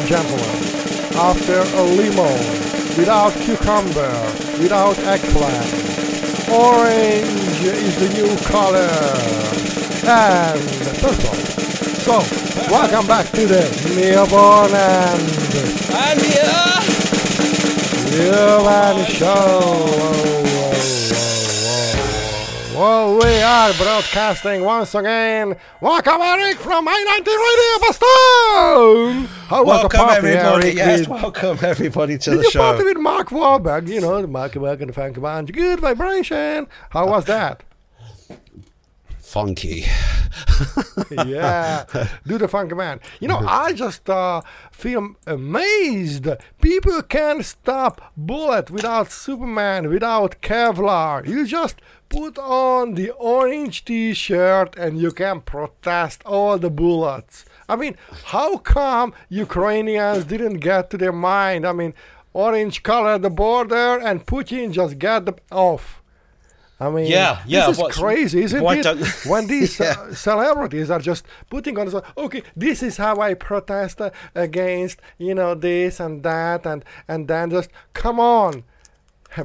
and gentlemen, after a limo, without cucumber, without eggplant, orange is the new color, and purple. So, welcome back to the Neoborn and And yeah, Human Show. Well, we are broadcasting once again. Welcome, Eric, from I-90 Radio Boston. How welcome party, everybody. Eric, Yes, with- welcome everybody to the you show. party with Mark Wahlberg? You know, Mark Wahlberg and the Funky Bunch. Good vibration. How was that? Funky. yeah, do the funky man. You know, I just uh, feel amazed. People can't stop bullet without Superman, without Kevlar. You just put on the orange T-shirt and you can protest all the bullets. I mean, how come Ukrainians didn't get to their mind? I mean, orange color the border and Putin just got the off. I mean, Yeah, yeah, this is crazy, isn't it? don't- when these Yeah. uh, celebrities are just putting on the okay this is how i protest uh, against you know this and that and and then just come on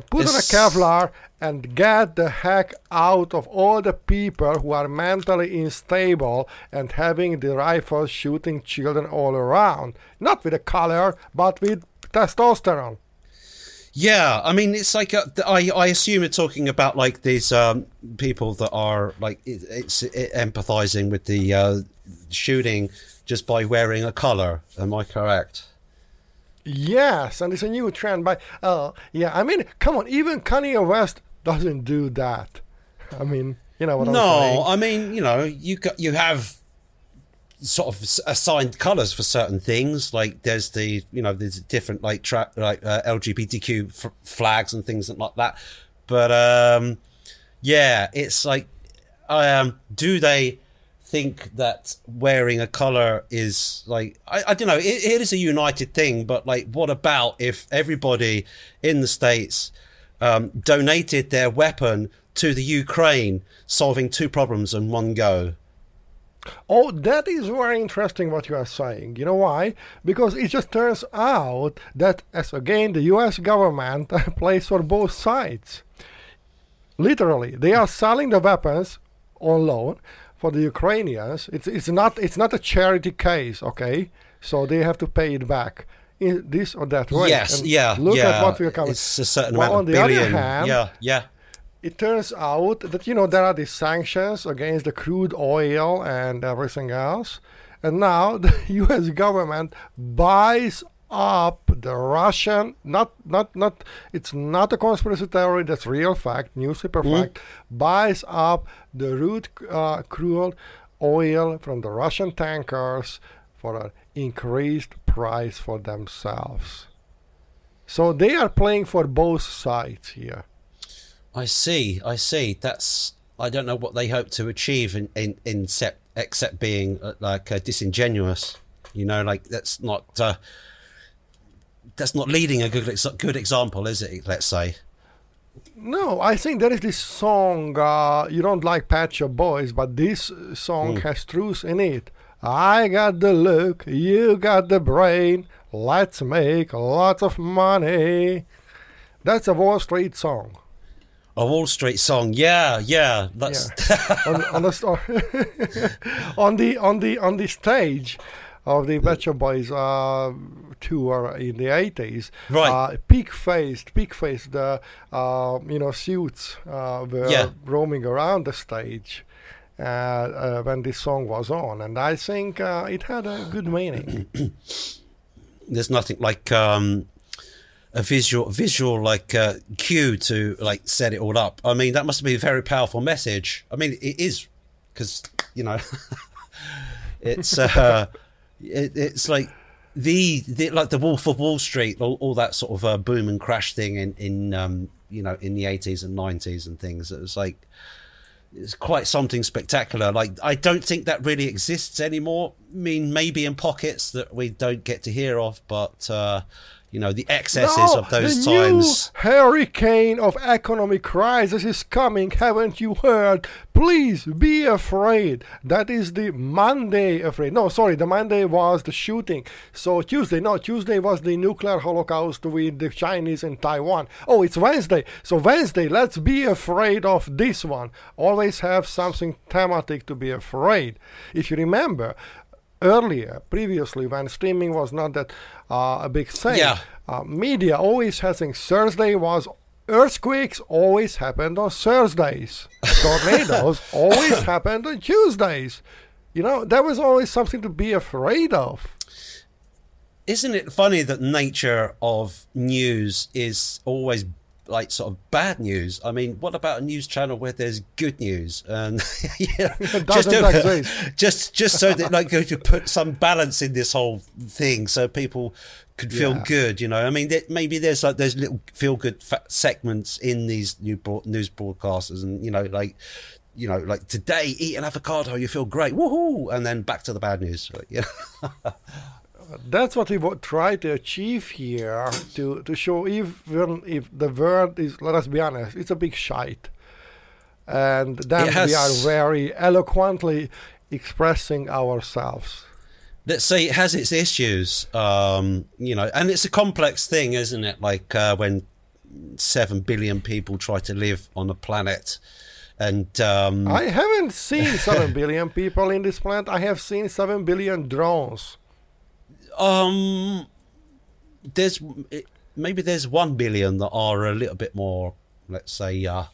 put on a kevlar and get the heck out of all the people who are mentally unstable and having the rifles shooting children all around not with a color but with testosterone Yeah, I mean, it's like uh, th- I I assume you're talking about like these um, people that are like it, it's it, empathizing with the uh, shooting just by wearing a color. Am I correct? Yes, and it's a new trend. But uh, yeah, I mean, come on, even Kanye West doesn't do that. I mean, you know what I'm saying? No, I mean, you know, you got you have sort of assigned colors for certain things. Like there's the you know there's different like tra- like uh, LGBTQ f- flags and things like that. But um, yeah, it's like um, do they think that wearing a color is like I, I don't know it, it is a united thing but like what about if everybody in the states um, donated their weapon to the Ukraine, solving two problems in one go. Oh, that is very interesting what you are saying. You know why? Because it just turns out that, as again, the US government plays for both sides. Literally, they are selling the weapons on loan for the Ukrainians. It's, it's, not, it's not a charity case, okay? So they have to pay it back in this or that way. yes, And yeah, Look yeah. at what we are coming. It's a certain Well, amount on of the other hand, yeah, yeah. it turns out that you know there are these sanctions against the crude oil and everything else and now the US government buys up the Russian not not not it's not a conspiracy theory that's real fact newspaper fact buys up the root uh, crude oil from the Russian tankers for an increased price for themselves so they are playing for both sides here I see. I see. That's. I don't know what they hope to achieve in in, in set, except being uh, like uh, disingenuous. You know, like that's not. Uh, that's not leading a good good example, is it? Let's say. No, I think there is this song. Uh, you don't like Pet Shop Boys, but this song has truth in it. I got the look, you got the brain. Let's make lots of money. That's a Wall Street song. A Wall Street song. Yeah, yeah. That's. on, on the on the on the on the stage of the Pet Boys uh, tour in the eighties. Right. Uh, peak faced, peak faced. The uh, you know suits uh, were Yeah. roaming around the stage. Uh, uh, when this song was on, and I think uh, it had a good meaning. there's nothing like um, a visual visual like uh, cue to like set it all up. I mean, that must be a very powerful message. I mean, it is because you know it's uh, it, it's like the, the like the Wolf of Wall Street, all, all that sort of uh, boom and crash thing in in um, you know in the 80s and 90s and things. It was like it's quite something spectacular. Like I don't think that really exists anymore. I mean, maybe in pockets that we don't get to hear of, but uh, You know, the excesses of those the times. New hurricane of economic crisis is coming. Haven't you heard? Please be afraid. That is the Monday afraid. No, sorry, the Monday was the shooting. So Tuesday, no, Tuesday was the nuclear holocaust with the Chinese in Taiwan. Oh, it's Wednesday. So Wednesday, let's be afraid of this one. Always have something thematic to be afraid. If you remember, earlier, previously, when streaming was not that uh, a big thing, Yeah. uh, media always has saying Thursday was earthquakes always happened on Thursdays. Tornadoes always happened on Tuesdays. You know, there was always something to be afraid of. Isn't it funny that nature of news is always like sort of bad news? I mean, what about a news channel where there's good news and yeah, just just just so that like go to put some balance in this whole thing, so people could feel Yeah. good. You know, I mean, maybe there's like there's little feel good fa- segments in these new news broadcasters, and you know, like. You know, like today, eat an avocado, you feel great, woohoo! And then back to the bad news. Right? Yeah. That's what we try to achieve here to, to show even if the world is, let us be honest, it's a big shite. And then we are very eloquently expressing ourselves. let's say it has its issues um you know and it's a complex thing isn't it like uh, when 7 billion people try to live on a planet and um I haven't seen 7 billion people in this planet. I have seen 7 billion drones. Um there's maybe there's 1 billion that are a little bit more let's say uh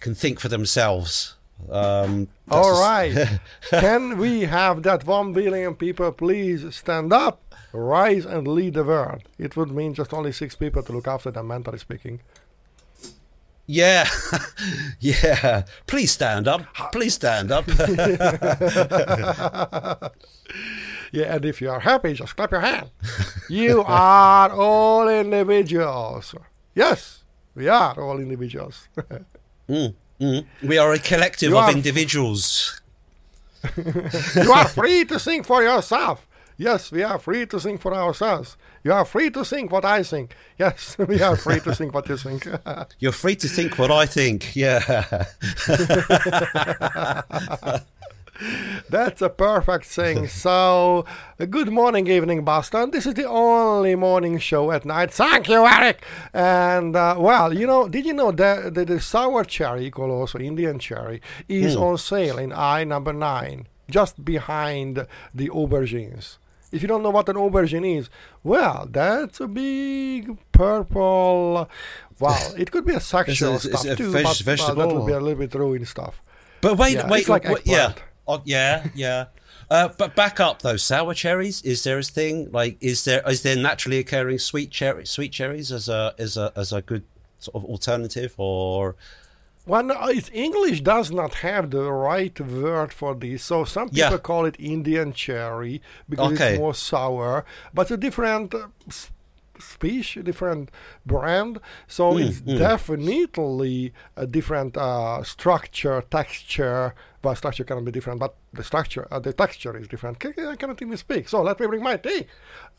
can think for themselves um All. Can we have that 1 billion people please stand up, rise, and lead the world? It would mean just only six people to look after them, mentally speaking. yeah yeah please stand up please stand up Yeah, and if you are happy, just clap your hand. you are all individuals. Yes, we are all individuals. Mm, mm. we are a collective You of individuals you are free to sing for yourself. Yes, we are free to sing for ourselves. You are free to sing what I think. Yes, we are free to sing what you think. You're free to think what I think. Yeah. That's a perfect thing. So, good morning, evening, Boston. This is the only morning show at night. Thank you, Eric. And uh, well, you know, did you know that the, the sour cherry, called also Indian cherry, is on sale in I number nine, just behind the aubergines. If you don't know what an aubergine is, well, that's a big purple. Well, it could be a sexual It's a- it's stuff a too, veg- but well, that would be a little bit ruined stuff. But wait, Yeah, wait, it's like what- yeah. Oh, yeah, yeah. Uh, but back up though, sour cherries. Is there a thing like? Is there is there naturally occurring sweet cherry sweet cherries as a as a as a good sort of alternative or? Well, no, English does not have the right word for this. So some people Yeah. call it Indian cherry because Okay. it's more sour, but a different uh, species, different brand. So Mm, it's definitely a different uh, structure, texture. Well, structure cannot be different, but the structure, uh, the texture is different. I cannot even speak. So let me bring my tea.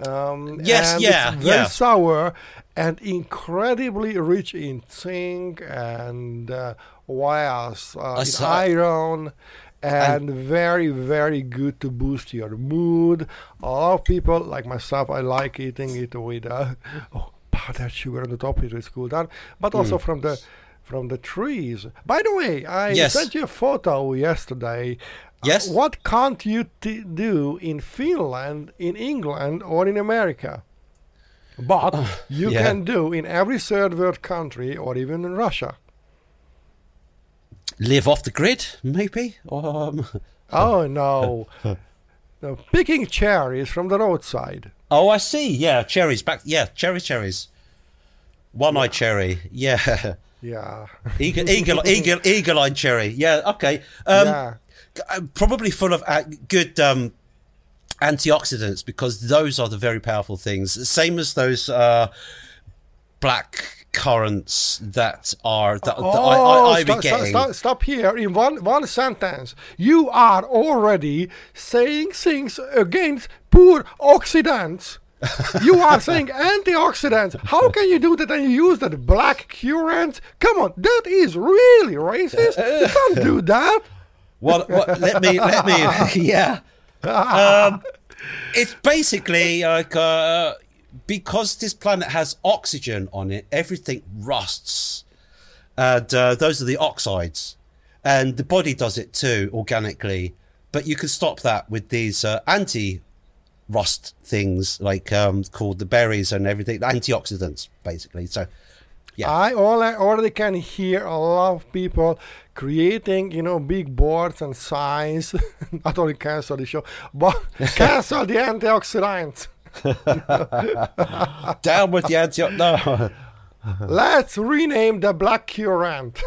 Um, Yes, and yeah, it's very yeah. sour and incredibly rich in zinc and uh, else? Uh, in iron and very very good to boost your mood. A lot of people like myself, I like eating it with uh, oh, powdered sugar on the top. It is cool down, but also from the from the trees. By the way, I Yes. sent you a photo yesterday. Uh, Yes. what can't you t- do in Finland, in England, or in America? But you yeah. can do in every third world country or even in Russia. live off the grid, maybe. Um, Oh no. no. Picking cherries from the roadside. oh, I see. Yeah, cherries back. Yeah, cherry cherries. One-eyed cherry. Yeah, Yeah. eagle, eagle, eagle, eagle-eyed cherry. Yeah. Okay. Um, yeah. uh, probably full of uh, good um, antioxidants because those are the very powerful things. Same as those uh, black currants that are that, that I, I, I stop, stop, getting. stop, stop here in one, one sentence. You are already saying things against poor oxidants. You are saying antioxidants. How can you do that and you use that black currant? Come on, that is really racist. You can't do that. What? What? Let me. Let me. Yeah. Um, it's basically like uh, because this planet has oxygen on it, everything rusts, and uh, those are the oxides, and the body does it too organically. But you can stop that with these uh, anti rust things like um, called the berries and everything, antioxidants basically. So yeah. I all already can hear a lot of people creating, you know, big boards and signs. Not only cancel the show, but cancel the antioxidants. Down with the antioxidants. No. Let's rename the black currant.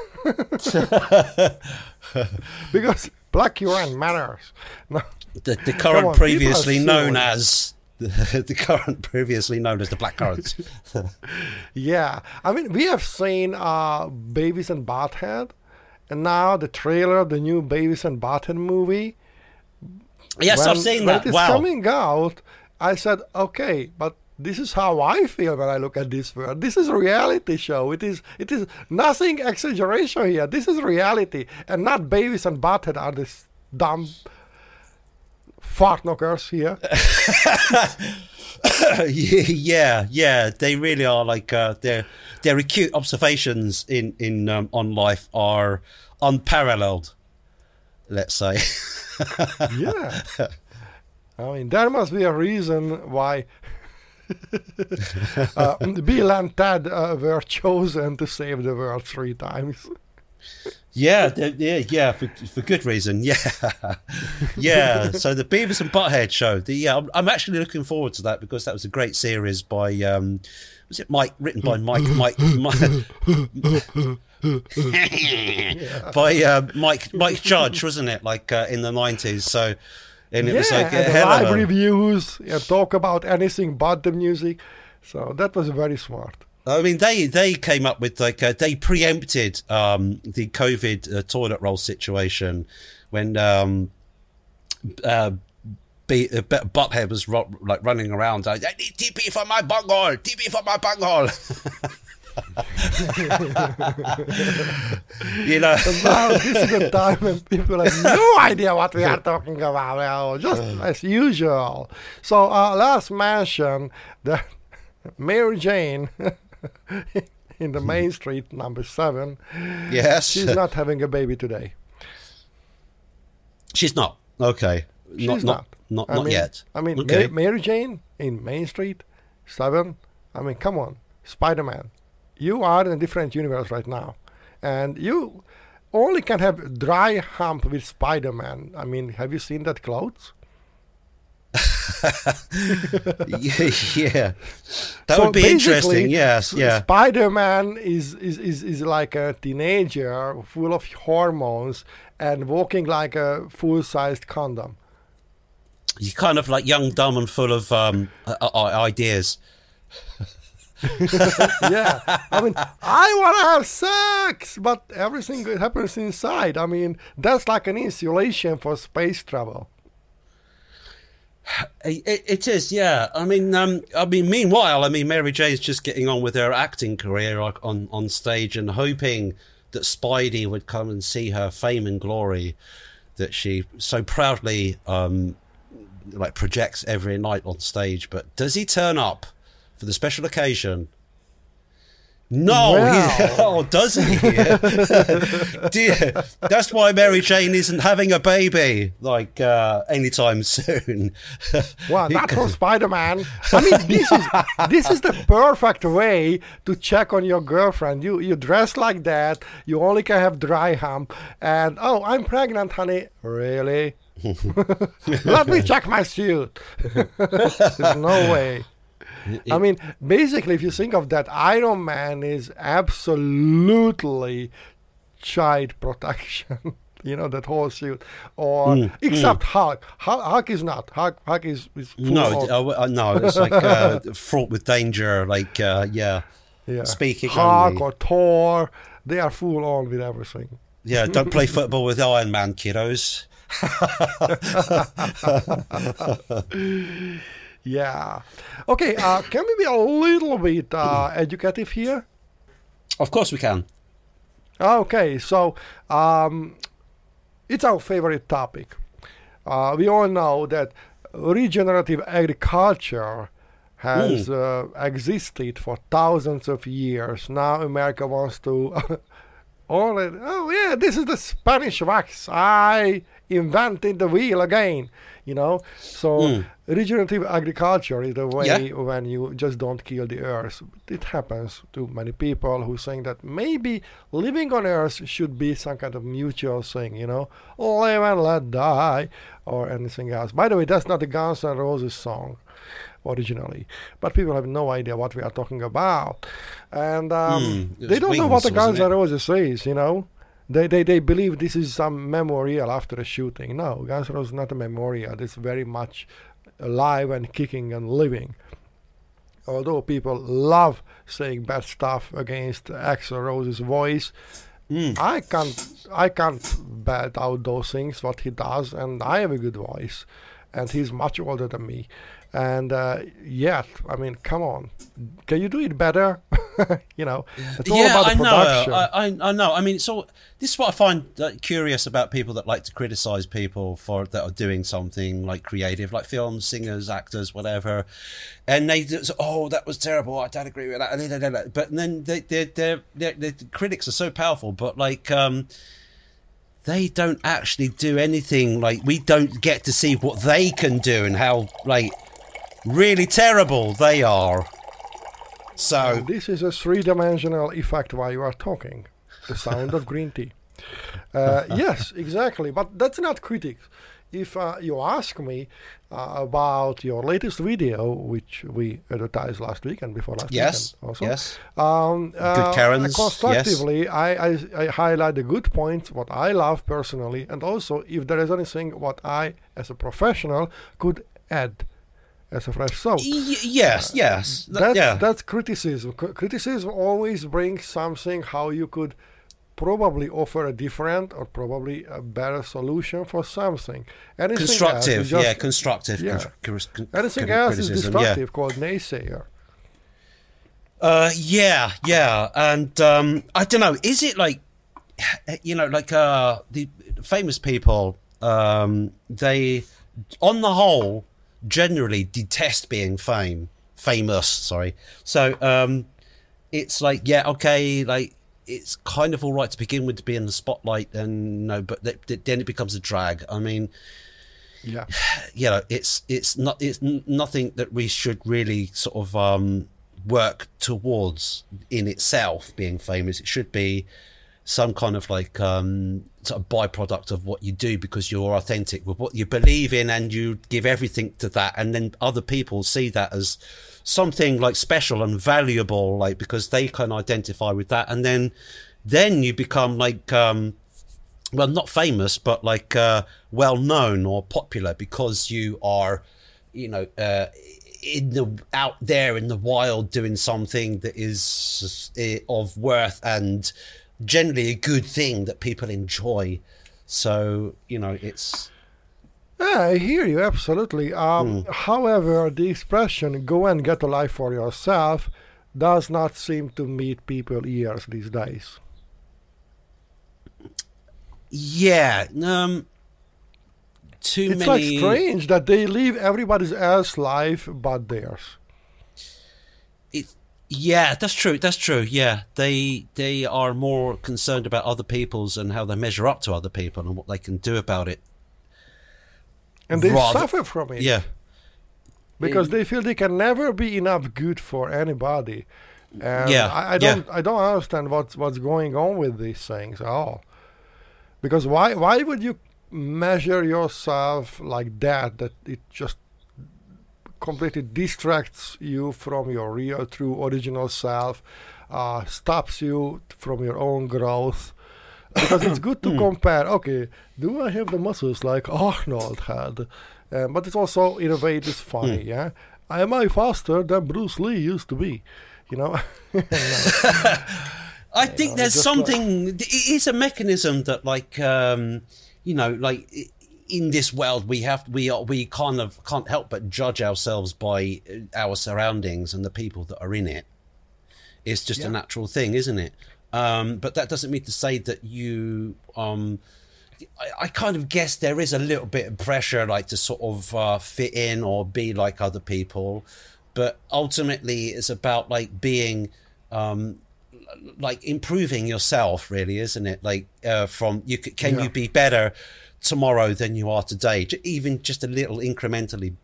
because black currant matters. No. The, the current on, previously known as the, the current previously known as the black currants. yeah, I mean we have seen uh, Beavis and Butthead, and now the trailer of the new Beavis and Butthead movie. Yes, when, I've seen that. When it is wow. coming out, I said, okay, but this is how I feel when I look at this world. This is a reality show. It is it is nothing exaggeration here. This is reality, and not Beavis and Butthead are this dumb fart knockers here. yeah, yeah, they really are like uh, their their acute observations in in um, on life are unparalleled. Let's say. yeah, I mean there must be a reason why. uh, Bill and Ted uh, were chosen to save the world three times. Yeah, yeah, yeah, for, for good reason. Yeah, yeah. So the Beavis and Butthead show. The, yeah, I'm, I'm, actually looking forward to that because that was a great series by um, was it Mike written by Mike Mike, Mike by uh, Mike Mike Judge, wasn't it? Like uh, in the nineties. So. And it yeah, was like and live reviews, yeah, talk about anything but the music. So that was very smart. I mean, they they came up with like uh, they preempted um, the COVID uh, toilet roll situation when um, uh, B, uh, Butthead was ro- like running around. Like, I need TP for my bunghole. TP for my bunghole. you know. now this is the time when people have no idea what we are talking about. Well, just as usual. So uh, let's mention that Mary Jane in the main street, number seven. Yes. She's not having a baby today. She's not. Okay. She's not. Not, not, not, mean, yet. I mean, okay. Mary, Mary Jane in Main Street, seven. I mean, come on. Spider Man. You are in a different universe right now. And you only can have dry hump with Spider Man. I mean, have you seen that clothes? yeah, that so would be interesting. Yes, yeah. Spider-Man is, is is is like a teenager full of hormones and walking like a full-sized condom. He's kind of like young, dumb, and full of um, uh, uh, uh, ideas. yeah, I mean, I want to have sex, but everything happens inside. I mean, that's like an insulation for space travel. It, it is, yeah. I mean, um, I mean, meanwhile, I mean, Mary Jane's just getting on with her acting career on on stage and hoping that Spidey would come and see her fame and glory that she so proudly um, like projects every night on stage. But does he turn up for the special occasion? No, he, oh, does he? Dear, that's why Mary Jane isn't having a baby like uh, anytime soon. well, not for Spider Man. I mean, this is this is the perfect way to check on your girlfriend. You you dress like that. You only can have dry hump, and oh, I'm pregnant, honey. Really? Let me check my suit. There's no way. I mean, basically, if you think of that, Iron Man is absolutely child protection. you know that whole suit, or mm, except mm. Hulk. Hulk. Hulk is not. Hulk. Hulk is, is no, uh, no. It's like uh, fraught with danger. Like uh, yeah, yeah. Speaking Hulk only. or Thor, they are full on with everything. Yeah, don't play football with Iron Man, kiddos. Yeah. Okay. Uh, can we be a little bit uh, educative here? Of course we can. Okay. So um, it's our favorite topic. Uh, we all know that regenerative agriculture has uh, existed for thousands of years. Now America wants to. Only, oh yeah, this is the Spanish wax. I invented the wheel again. You know, so Mm. Regenerative agriculture is the way Yeah. when you just don't kill the earth. It happens to many people who think that maybe living on earth should be some kind of mutual thing. You know, live and let die, or anything else. By the way, that's not the Guns N' Roses song originally, but people have no idea what we are talking about, and um, it they don't know what Wings, the Guns N' Roses says. You know, they, they they believe this is some memorial after a shooting. No, Guns N' Roses is not a memorial. It's very much alive and kicking and living. Although people love saying bad stuff against Axl Rose's voice, Mm. I can't I can't bad out those things what he does, and I have a good voice, and he's much older than me, and uh, yet I mean, come on, can you do it better? you know, it's all yeah, about the I know. production. I, I, I know. I mean, it's all. This is what I find uh, curious about people that like to criticize people for that are doing something like creative, like films, singers, actors, whatever, and they just, oh that was terrible. I don't agree with that. But then they, they, they're, the critics are so powerful, but like. um they don't actually do anything like we don't get to see what they can do and how like really terrible they are so This is a three-dimensional effect while you are talking. The sound of green tea. Uh, yes, exactly. But that's not critics. If uh, you ask me uh, about your latest video, which we advertised last week and before last yes weekend also, yes um, uh, Karens, constructively, I, I, I highlight the good points, what I love personally, and also if there is anything what I, as a professional, could add as a fresh soap. Y- yes, yes. Th- That's, yeah. that's criticism. C- criticism always brings something how you could probably offer a different or probably a better solution for something. Anything constructive, just- yeah, constructive. yeah. con- con- anything con- else is criticism, yeah. destructive, called naysayer. Uh, yeah, yeah, and um, I don't know. Is it like, you know, like uh, the famous people? Um, they, on the whole, generally detest being fame, famous. Sorry. So um, it's like, yeah, okay, like it's kind of all right to begin with to be in the spotlight, and no, but th- th- then it becomes a drag. I mean, Yeah. you know, it's it's not it's n- nothing that we should really sort of um, work towards in itself being famous. It should be some kind of like um, sort of byproduct of what you do because you're authentic with what you believe in and you give everything to that, and then other people see that as something like special and valuable, like because they can identify with that, and then then you become like um, well, not famous, but like uh, well known or popular because you are, you know, uh, in the out there in the wild doing something that is uh, of worth and generally a good thing that people enjoy. So you know, it's Yeah, I hear you absolutely. Um, Hmm. However, the expression "go and get a life for yourself" does not seem to meet people ears these days. yeah, um, too It's like strange that they live everybody else's life but theirs. It, yeah, that's true. That's true. Yeah, they they are more concerned about other people's and how they measure up to other people and what they can do about it. And they Rather- suffer from it. Yeah, because mm. they feel they can never be enough good for anybody. And Yeah, I, I don't I don't understand what's what's going on with these things at all. Because why why would you measure yourself like that that it just completely distracts you from your real true original self, uh, stops you from your own growth. Because it's good Hmm. to compare. Okay, do I have the muscles like Arnold had? Um, but it's also in a way it is funny. Hmm. Yeah, am I faster than Bruce Lee used to be? You know. I think know, there's just like- something. It is a mechanism that, like, um, you know, like. It, in this world we have we are we kind of can't help but judge ourselves by our surroundings and the people that are in it it's just Yeah. a natural thing isn't it um but that doesn't mean to say that you um I, I kind of guess there is a little bit of pressure like to sort of uh, fit in or be like other people but ultimately it's about like being um like improving yourself really isn't it like uh, from you can Yeah. you be better tomorrow than you are today even just a little incrementally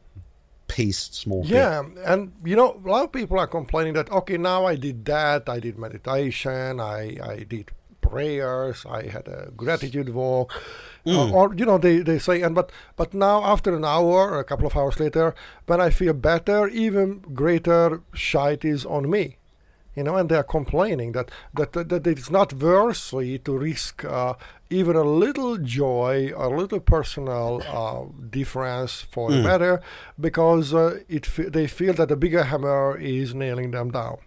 piece small bit. Yeah, and you know, a lot of people are complaining that okay, now I did that, I did meditation, I I did prayers, I had a gratitude walk, uh, or you know, they they say, and but but now after an hour or a couple of hours later, when I feel better, even greater shite is on me. You know, and they are complaining that that, that, that it's not worthy to risk uh, even a little joy, a little personal uh, difference for the better, because uh, it fe- they feel that the bigger hammer is nailing them down.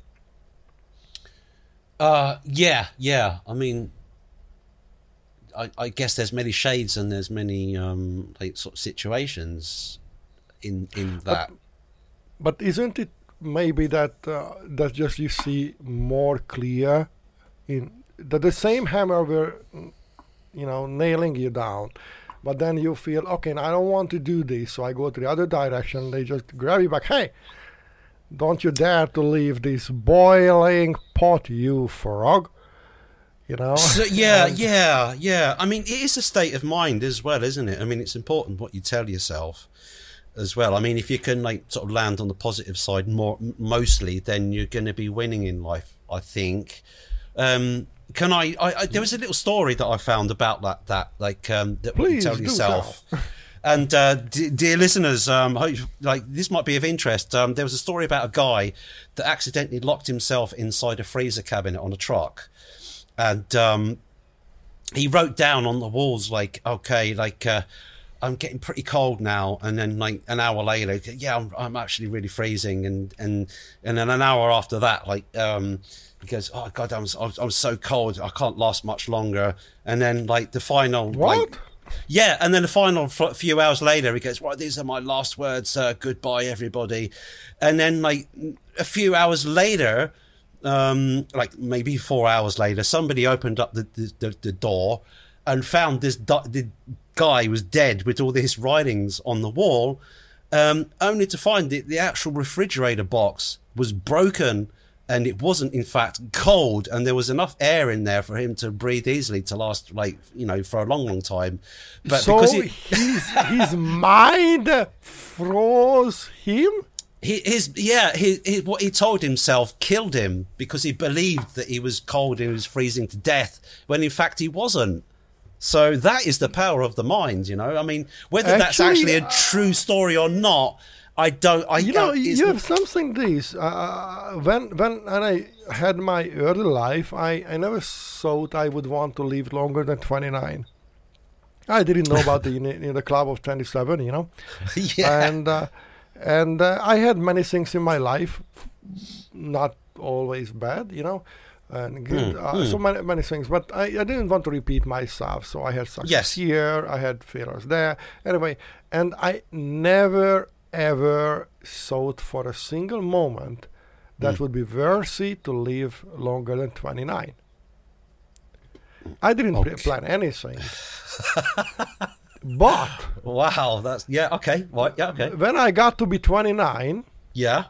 Uh, yeah, yeah. I mean, I, I guess there's many shades and there's many um, like sort of situations in in that. But isn't it maybe that uh, that just you see more clear in that the same hammer were you know nailing you down, but then you feel okay, I don't want to do this, so I go to the other direction. They just grab you back. Hey, don't you dare to leave this boiling pot, you frog. You know. So, yeah, And- yeah, yeah. I mean, it is a state of mind as well, isn't it? I mean, it's important what you tell yourself as well. I mean, if you can like sort of land on the positive side more mostly, then you're going to be winning in life. I think. Um, can I, I, I? There was a little story that I found about that. That like um, that what you Please tell yourself. And uh, d- dear listeners, um, hope, like this might be of interest. Um, there was a story about a guy that accidentally locked himself inside a freezer cabinet on a truck, and um, he wrote down on the walls like, "Okay, like uh, I'm getting pretty cold now." And then like an hour later, yeah, I'm, I'm actually really freezing. And and and then an hour after that, like um, he goes, "Oh God, I'm I'm, I'm so cold. I can't last much longer." And then like the final What? like, yeah, and then the final f- few hours later, he goes, "Right, these are my last words. Uh, goodbye, everybody." And then, like a few hours later, um, like maybe four hours later, somebody opened up the the, the, the door and found this du- the guy was dead with all these writings on the wall, um, only to find that the actual refrigerator box was broken. And it wasn't, in fact, cold, and there was enough air in there for him to breathe easily to last, like you know, for a long, long time. But so because he, his his mind froze him. he, his yeah, what he told himself killed him because he believed that he was cold and he was freezing to death when in fact he wasn't. So that is the power of the mind, you know. I mean, whether that's Actually, actually a true story or not, I don't. I You know, you have something this. Uh, when when when I had my early life, I, I never thought I would want to live longer than 29. I didn't know about the the club of 27, you know. yeah, And uh, and uh, I had many things in my life, not always bad, you know. And good, Mm, uh, so many, many things, but I, I didn't want to repeat myself. So I had success Yes. here, I had failures there. Anyway, and I never ever thought for a single moment that Mm. would be worthy to live longer than 29. I didn't Okay. plan anything. but wow, that's yeah, okay, right, yeah, okay, when I got to be 29 yeah,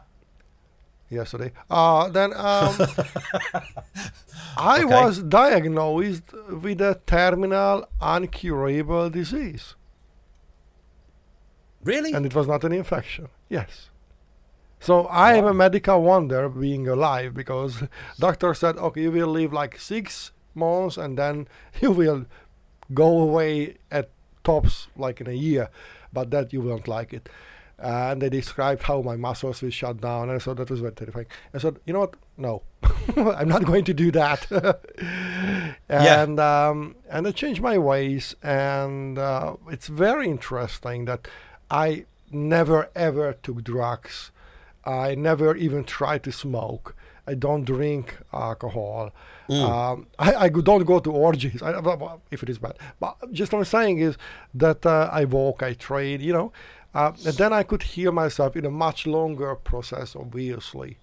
yesterday, uh, then um, I Okay. was diagnosed with a terminal uncurable disease. really, and it was not an infection. Yes. So I am a medical wonder being alive because doctor said, okay, you will live like six months and then you will go away at tops like in a year, but that you won't like it. And they described how my muscles will shut down, and so that was very terrifying. I said, you know what? No, I'm not going to do that. Yeah. and um, and I changed my ways, and uh, it's very interesting that I never ever took drugs. I never even tried to smoke. I don't drink alcohol. Um, I, I don't go to orgies. I, if it is bad, but just what I'm saying is that uh, I walk, I trade, you know, uh, and then I could hear myself in a much longer process, obviously.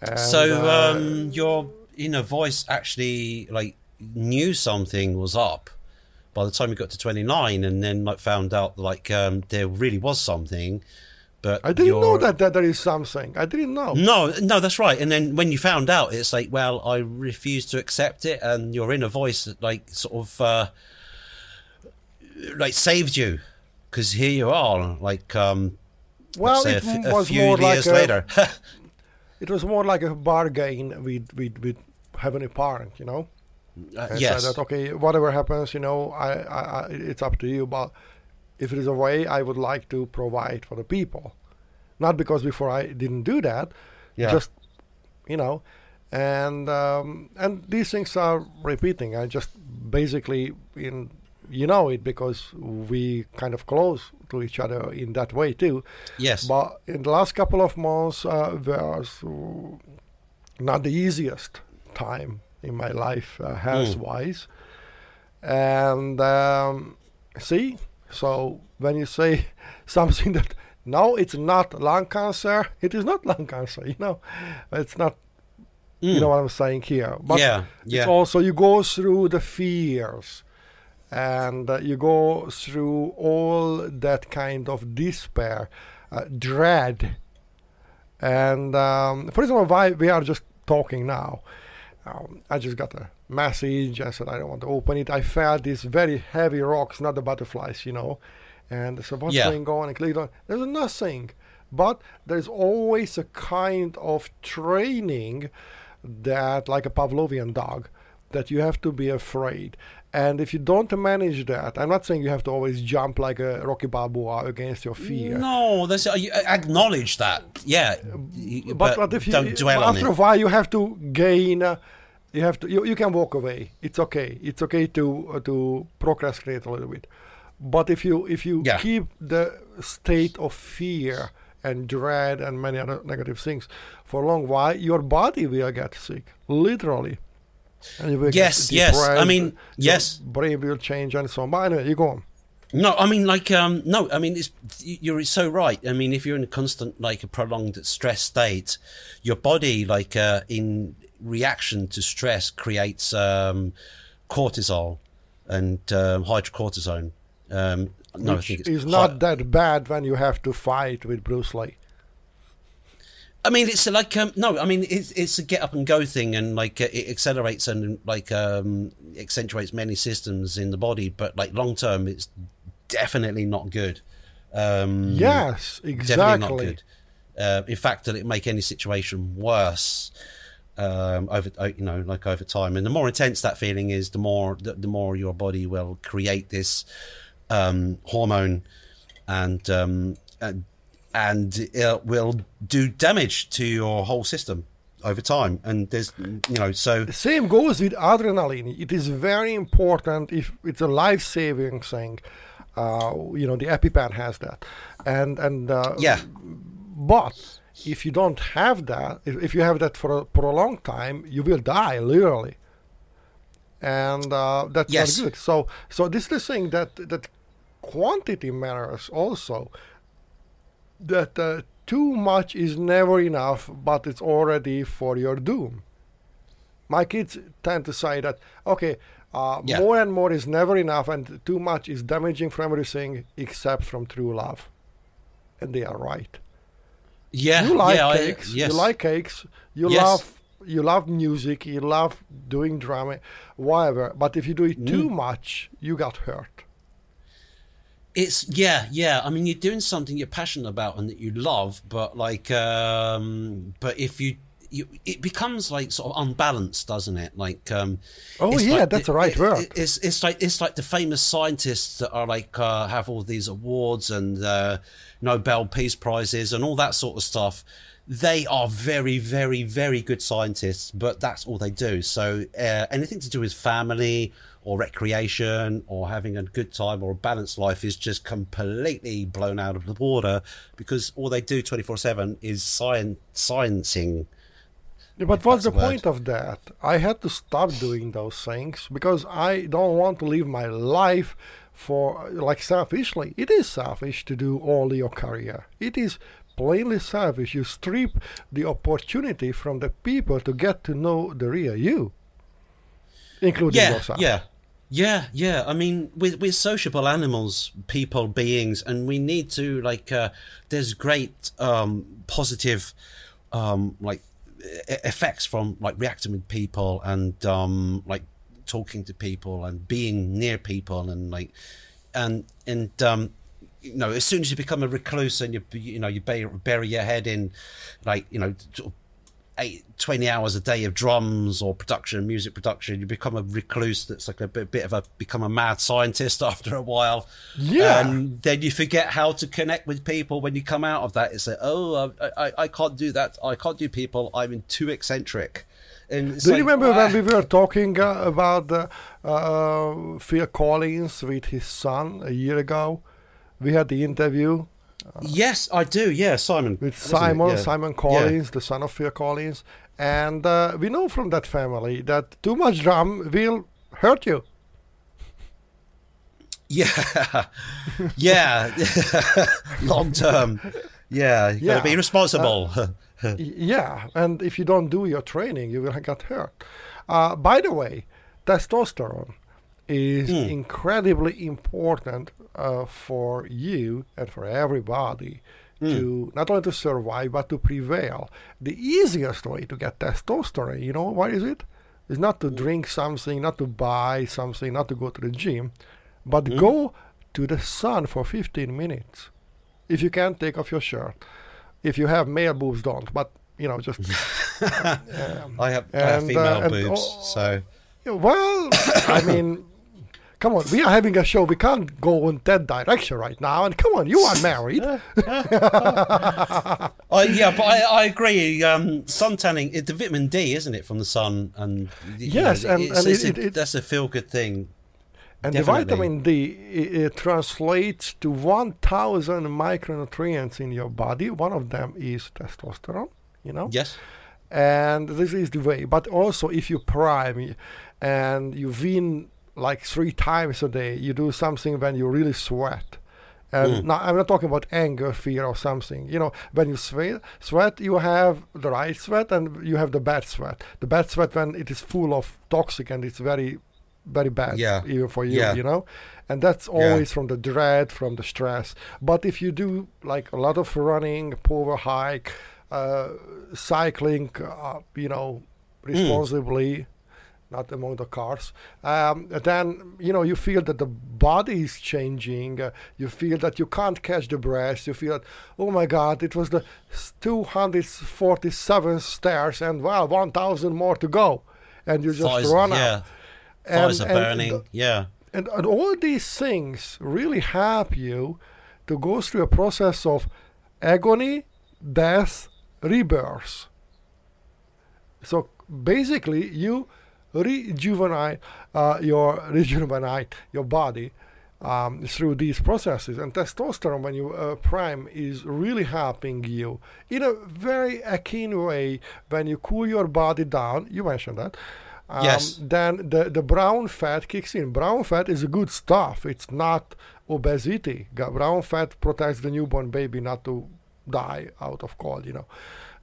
And, so uh, um, your inner voice actually like knew something was up by the time you got to 29 and then like found out like um, there really was something but I didn't know that, that there is something. I didn't know. no no that's right and then when you found out it's like well i refuse to accept it and your inner voice like sort of uh like saved you because here you are like um well, it a f- a was few more like years a, later It was more like a bargain with with with heavenly parent, you know. Uh, and yes that okay, whatever happens, you know, I, I, I, it's up to you. But if it is a way, I would like to provide for the people, not because before I didn't do that, Yeah. just you know, and um, and these things are repeating. I just basically in you know it because we kind of close to each other in that way too. yes But in the last couple of months, uh, was uh, not the easiest time in my life, uh, health wise. And um, see, so when you say something that no, it's not lung cancer, it is not lung cancer, you know, it's not. You know what I'm saying here, but Mm. yeah yeah it's also you go through the fears and uh, you go through all that kind of despair uh, dread. And um, for example why we are just talking now um, i just got a message. I said i don't want to open it. I felt these very heavy rocks not the butterflies you know? And so what's Yeah. going on? And clicked on there's nothing. But there's always a kind of training that like a pavlovian dog that you have to be afraid and if you don't manage that i'm not saying you have to always jump like a rocky balboa against your fear. No, that's uh, you acknowledge that. Yeah, y- but, but if you don't dwell on after a while you have to gain uh, you have to you, you can walk away. It's okay. It's okay to uh, to procrastinate a little bit. But if you if you Yeah. keep the state of fear and dread and many other negative things for a long while your body will get sick. Literally and you will get Yes, yes. I mean, your yes. brain will change and so on but anyway you go on No, I mean, like, um, no, I mean, it's, you're so right. I mean, if you're in a constant, like, a prolonged stress state, your body, like, uh, in reaction to stress, creates um, cortisol and um, hydrocortisone. Um, no, I think it's is not that bad when you have to fight with bruce lee I mean, it's like um, no. I mean, it's it's a get up and go thing, and like uh, it accelerates and like um, accentuates many systems in the body. But like long term, it's definitely not good. Um, yes definitely not good. Uh, in fact, that it make any situation worse um, over uh, you know like over time. And the more intense that feeling is, the more the, the more your body will create this um, hormone, and um, and and it will do damage to your whole system over time. And there's you know so The same goes with adrenaline. It is very important if it's a life-saving thing. Uh, you know, the EpiPen has that, and and uh, yeah But if you don't have that, if, if you have that for a, for a long time, you will die literally, and uh, that's Yes. not good. So so this is the thing that that quantity matters also. That uh, too much is never enough, but it's already for your doom. My kids tend to say that okay, uh, Yeah. more and more is never enough, and too much is damaging from everything except from true love, and they are right. yeah You like yeah, I- cakes. yes. You like cakes. You Yes. love you love music. You love doing drama, whatever. But if you do it too Mm. much, you got hurt. It's yeah, yeah. I mean, you're doing something you're passionate about and that you love, but like, um, but if you, you, it becomes like sort of unbalanced, doesn't it? Like, um, Oh, yeah, like that's the right it- word. it- It's it's like it's like the famous scientists that are like uh, have all these awards and uh, Nobel Peace Prizes and all that sort of stuff. They are very, very, very good scientists, but that's all they do. So uh, anything to do with family or recreation or having a good time or a balanced life is just completely blown out of the water because all they do 24 7 is science sciencing Yeah, but what's the word. point of that? I had to stop doing those things because I don't want to live my life for like selfishly. It is selfish to do all your career. It is plainly selfish. You strip the opportunity from the people to get to know the real you, including yeah, yourself. yeah, yeah, yeah. I mean, we're, we're sociable animals, people, beings, and we need to like. Uh, there's great um, positive, um, like effects from like reacting with people and um, like talking to people and being near people and like and and um, you know, as soon as you become a recluse and you you know you bury, bury your head in like you know. Eight, 20 hours a day of drums or production, music production, you become a recluse that's like a bit, bit of a become a mad scientist after a while. Yeah. And then you forget how to connect with people when you come out of that. It's like, oh, I, I, I can't do that. I can't do people. I'm too eccentric. And Do like, you remember ah. when we were talking uh, about uh, uh, Phil Collins with his son a year ago? We had the interview Yes, I do. Yeah, Simon. with? Simon, Yeah. Simon Yeah. Collins, the son of Phil Collins, and uh, we know from that family that too much drum will hurt you. Yeah, yeah, long term. Yeah, you Yeah. gotta be responsible. Y- yeah, and if you don't do your training, you will get hurt. Uh, by the way, testosterone is Hmm. incredibly important uh, for you and for everybody Hmm. to not only to survive but to prevail. The easiest way to get testosterone, you know, what is it? Is not Hmm. to drink something, not to buy something, not to go to the gym, but Hmm. go to the sun for 15 minutes. If you can't take off your shirt. If you have male boobs, don't. But you know, just um, I have, I have female uh, and- boobs, oh, so well, I mean, come on, we are having a show. We can't go in that direction right now. And come on, you are married. I, yeah, but I, I agree. Um, sun tanning, it, the vitamin D, isn't it, from the sun? And Yes, and- it's, and it's it- a- it- that's a feel good thing. and definitely. the vitamin D it, it translates to 1,000 micronutrients in your body. One of them is testosterone. You know. Yes. and this is the way but also if you prime and you win like three times a day you do something when you really sweat and Mm. now i'm not talking about anger fear or something you know when you sweat sweat you have the right sweat and you have the bad sweat the bad sweat when it is full of toxic and it's very very bad Yeah. even for you Yeah. you know and that's Yeah. always from the dread from the stress but if you do like a lot of running power hike uh, cycling uh, you know responsibly not among the cars um, then you know you feel that the body is changing uh, you feel that you can't catch the breath you feel that oh my god it was the 247 stairs and well 1000 more to go and you just Thighs, run yeah. out Thighs And- are and burning. the- yeah. and, and all these things really help you to go through a process of agony, death, rebirth. So basically, you rejuvenate uh, your rejuvenate your body um, through these processes. And testosterone, when you uh, prime, is really helping you in a very akin way. When you cool your body down, you mentioned that. Um, Yes. Then the, the brown fat kicks in. Brown fat is good stuff. It's not obesity. Brown fat protects the newborn baby not to die out of cold, you know.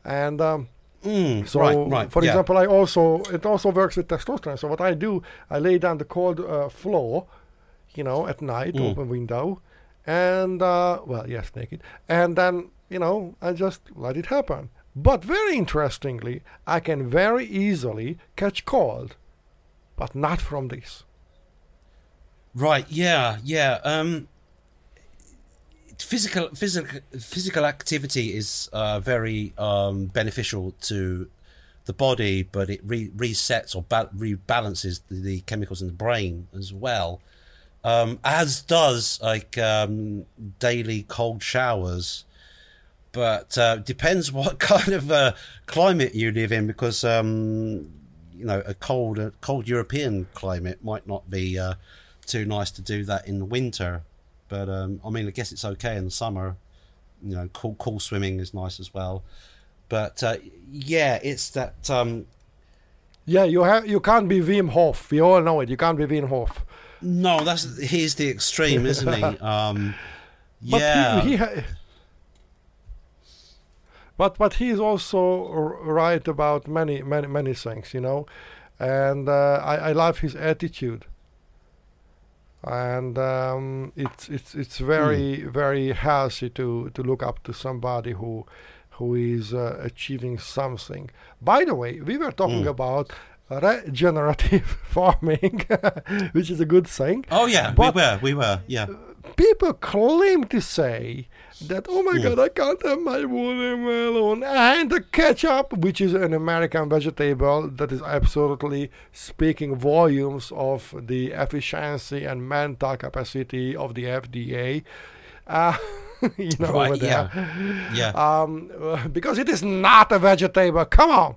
And um, Mm, so, right, right. for yeah. example, I also it also works with testosterone. So what I do, I lay down the cold uh, floor, you know, at night, Mm. open window, and uh, well, yes, naked, and then you know I just let it happen. But very interestingly, I can very easily catch cold, but not from this. Right. Yeah. Yeah. Um, physical physical physical activity is uh, very um, beneficial to the body, but it re- resets or ba- rebalances the, the chemicals in the brain as well. Um, as does like um, daily cold showers. But uh, depends what kind of uh, climate you live in, because um, you know a cold a cold European climate might not be uh, too nice to do that in the winter. But um, I mean, I guess it's okay in the summer. You know, cool cool swimming is nice as well. But uh, yeah, it's that. Um, Yeah, you have you can't be Wim Hof. We all know it. You can't be Wim Hof. no, that's he's the extreme, isn't he? Um, But yeah, he, he ha- but but he's also right about many many many things, you know, and uh, I I love his attitude. And um, it's it's it's very very healthy to to look up to somebody who who is uh, achieving something. By the way, we were talking Mm. about regenerative farming, which is a good thing oh yeah, but- we were, we were, yeah. People claim to say that oh my god I can't have my watermelon and the ketchup which is an American vegetable that is absolutely speaking volumes of the efficiency and mental capacity of the FDA uh, you know Right, over there. Yeah, um, uh, because it is not a vegetable come on.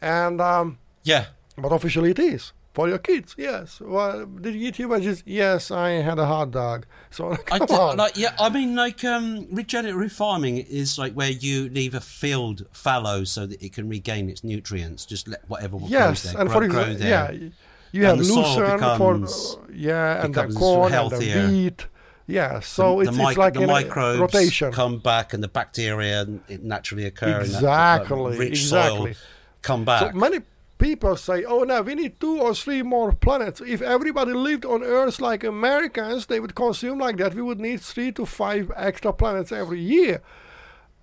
And um, yeah. but officially it is for your kids. Yes. Well, did you eat your veggies? Yes, I had a hot dog. So I come d- on. like yeah, I mean like um regenerative farming is like where you leave a field fallow so that it can regain its nutrients. Just let whatever grows yes, there and grow, for grow example, yeah, you have lucerne becomes- for yeah, and the corn and the wheat. Yeah, so the, it's, the it's like the microbes rotation. come back and the bacteria it naturally occur in that, Exactly, that rich exactly. soil come So back. many people say, "Oh, now we need two or three more planets. If everybody lived on Earth like Americans, they would consume like that. We would need three to five extra planets every year."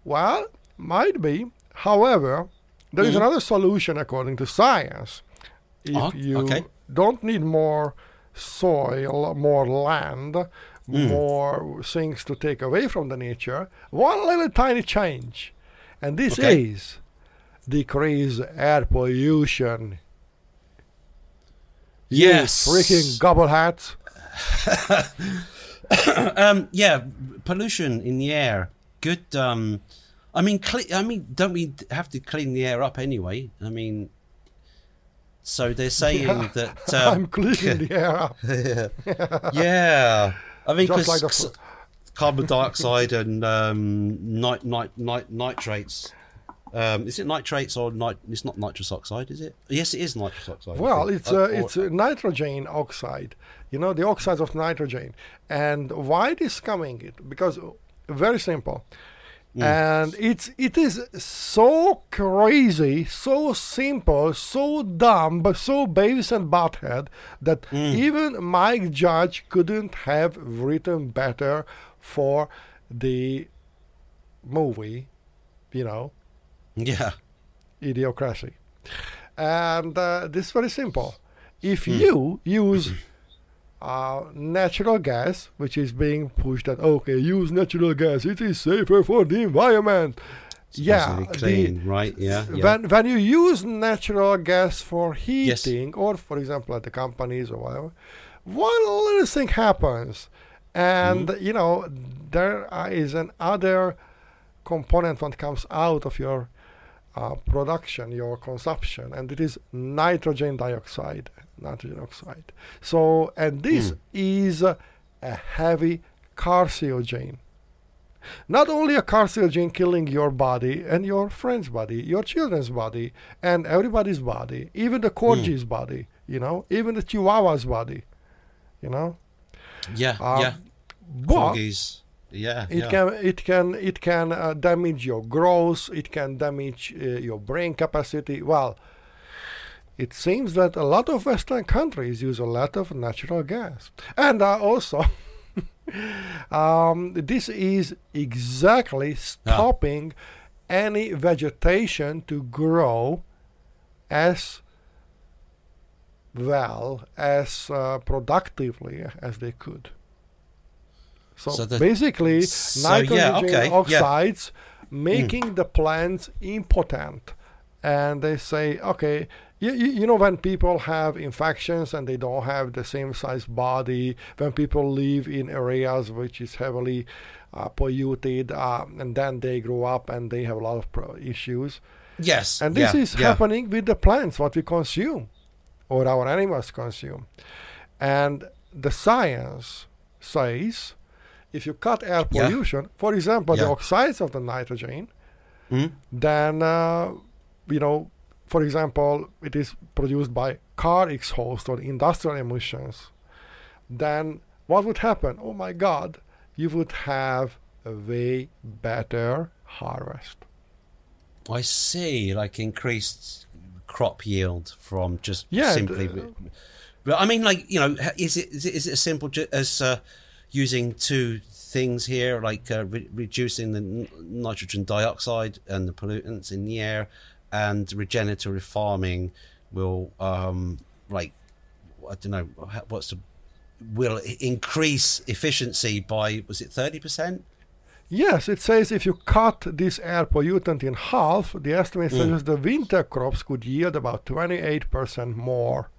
Well, might be. However, there is Mhm. another solution according to science. If Oh, you okay. don't need more soil, more land, Mm. more things to take away from the nature, one little tiny change. And this Okay. is decrease air pollution. You Yes. freaking gobble hats. um, yeah, pollution in the air. Good. Um, I mean, cle- I mean, don't we have to clean the air up anyway? I mean, so they're saying Yeah, that. Um, I'm cleaning the air up. yeah, yeah, I mean, because like f- carbon dioxide and um, nit- nit- nit- nitrates. Um, is it nitrates or nit- It's not nitrous oxide, is it? Yes, it is nitrous oxide. Well, it's Uh, uh, or- it's uh, nitrogen oxide. You know the oxides of nitrogen, and why it is coming? It because uh, very simple, and it's it is so crazy, so simple, so dumb, but so Beavis and Butthead that even Mike Judge couldn't have written better for the movie. You know, yeah. idiocracy. And uh, this is very simple. If you use uh, natural gas, which is being pushed that okay, use natural gas, it is safer for the environment. yeah, Supposedly the- clean, right? Yeah. yeah. when when you use natural gas for Yes. heating, or for example at the companies or whatever, one little thing happens, and Mm-hmm. you know there is uh, is an other component that comes out of your uh, production, your consumption, and it is nitrogen dioxide, nitrogen oxide. So, and this Mm. is a heavy carcinogen. Not only a carcinogen killing your body and your friend's body, your children's body, and everybody's body, even the corgi's body, you know, even the chihuahua's body, you know. yeah. Um, yeah. But Corgis. Yeah. it yeah. can it can it can uh, damage your growth it can damage uh, your brain capacity well it seems that a lot of western countries use a lot of natural gas and uh, also um, this is exactly stopping any vegetation to grow as well as uh, productively as they could so, So the- basically, so, nitrogen yeah, okay, yeah. oxides making the plants impotent. And they say, okay, you, you, know, when people have infections and they don't have the same size body, when people live in areas which is heavily uh, polluted, uh, and then they grow up and they have a lot of pro- issues. Yes. And this yeah, is yeah. happening with the plants, what we consume, or our animals consume. And the science says if you cut air Yeah. pollution, for example, the oxides of the nitrogen, then uh, you know, for example, it is produced by car exhaust or industrial emissions, then what would happen? Oh my God, you would have a way better harvest. I see, like increased crop yield from just Yeah, simply. the- But I mean, like you know, is it is it, is it as simple ju- as uh, using two things here, like uh, re- reducing the n- nitrogen dioxide and the pollutants in the air, and regenerative farming will um, like I don't know what's the will increase efficiency by was it thirty percent? Yes, it says if you cut this air pollutant in half, the estimate says the winter crops could yield about 28% more.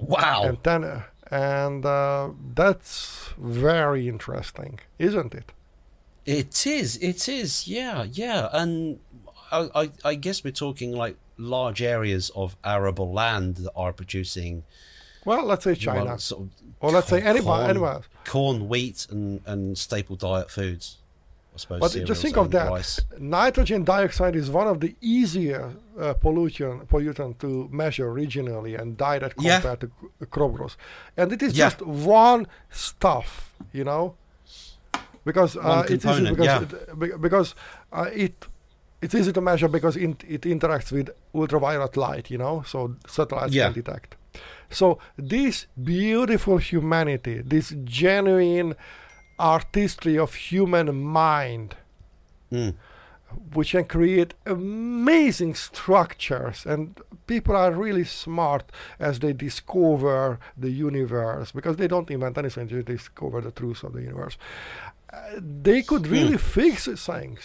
Wow. And then, uh, and uh, that's very interesting, isn't it? It is. It is. Yeah. Yeah. And I, I, I guess we're talking like large areas of arable land that are producing Well, let's say well, China, sort of or let's say corn- anybody, anywhere. corn, wheat, and, and staple diet foods. Suppose. But just think of that. rice. Nitrogen dioxide is one of the easier uh, pollution pollutant to measure regionally and direct Yeah. compared to c- crop growth, and it is Yeah. just one stuff, you know, because uh, it's easy because yeah. it, because uh, it it's easy to measure because it, it interacts with ultraviolet light, you know, so satellites Yeah. can detect. So this beautiful humanity, this genuine artistry of human mind Mm. which can create amazing structures and people are really smart as they discover the universe because they don't invent anything they discover the truth of the universe Uh, they could Hmm. really fix things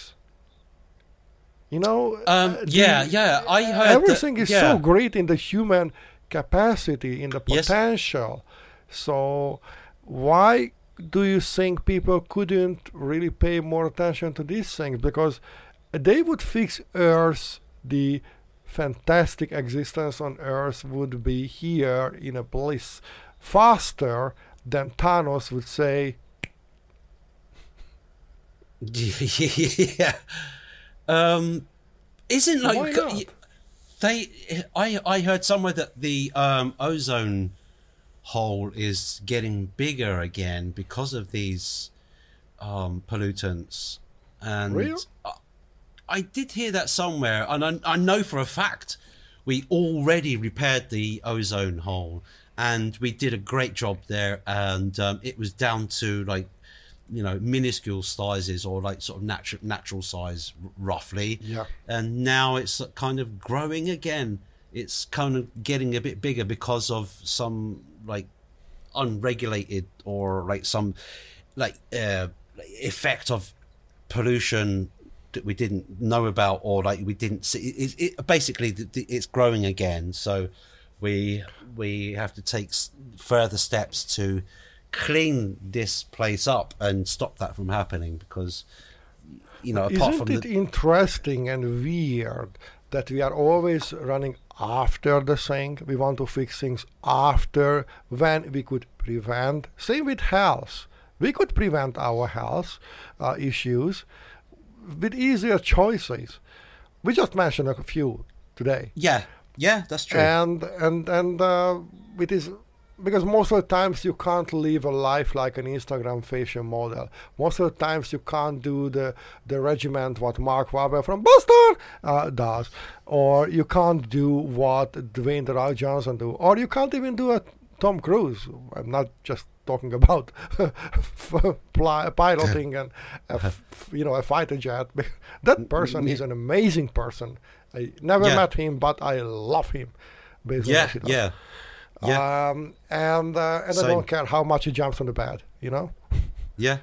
you know Um, uh, the- yeah. Yeah. I heard everything is yeah. so great in the human capacity in the potential Yes. potential so why do you think people couldn't really pay more attention to these things because they would fix earth the fantastic existence on earth would be here in a bliss faster than thanos would say yeah. Um, isn't like they? I I heard somewhere that the um, ozone hole is getting bigger again because of these um, pollutants, and Really? I, I did hear that somewhere, and I, I know for a fact we already repaired the ozone hole, and we did a great job there, and um, it was down to like you know minuscule sizes or like sort of natural natural size r- roughly Yeah. and now it's kind of growing again it's kind of getting a bit bigger because of some like unregulated or like some like uh effect of pollution that we didn't know about or like we didn't see. It, it, basically it's growing again. So we we have to take further steps to clean this place up and stop that from happening because you know apart Isn't from it the, interesting and weird that we are always running after the thing? We want to fix things after when we could prevent. Same with health. We could prevent our health uh, issues with easier choices. We just mentioned a few today yeah yeah that's true and and and uh, it is because most of the times you can't live a life like an Instagram fashion model. Most of the times you can't do the the regiment what Mark Wahlberg from Boston uh, does, or you can't do what Dwayne the Rock Johnson do, or you can't even do a Tom Cruise. I'm not just talking about piloting and a f- you know a fighter jet. that person is an amazing person. I never Yeah. met him, but I love him. yeah what he does. yeah yeah Um, and uh, and I don't care how much he jumps on the bed. You know, yeah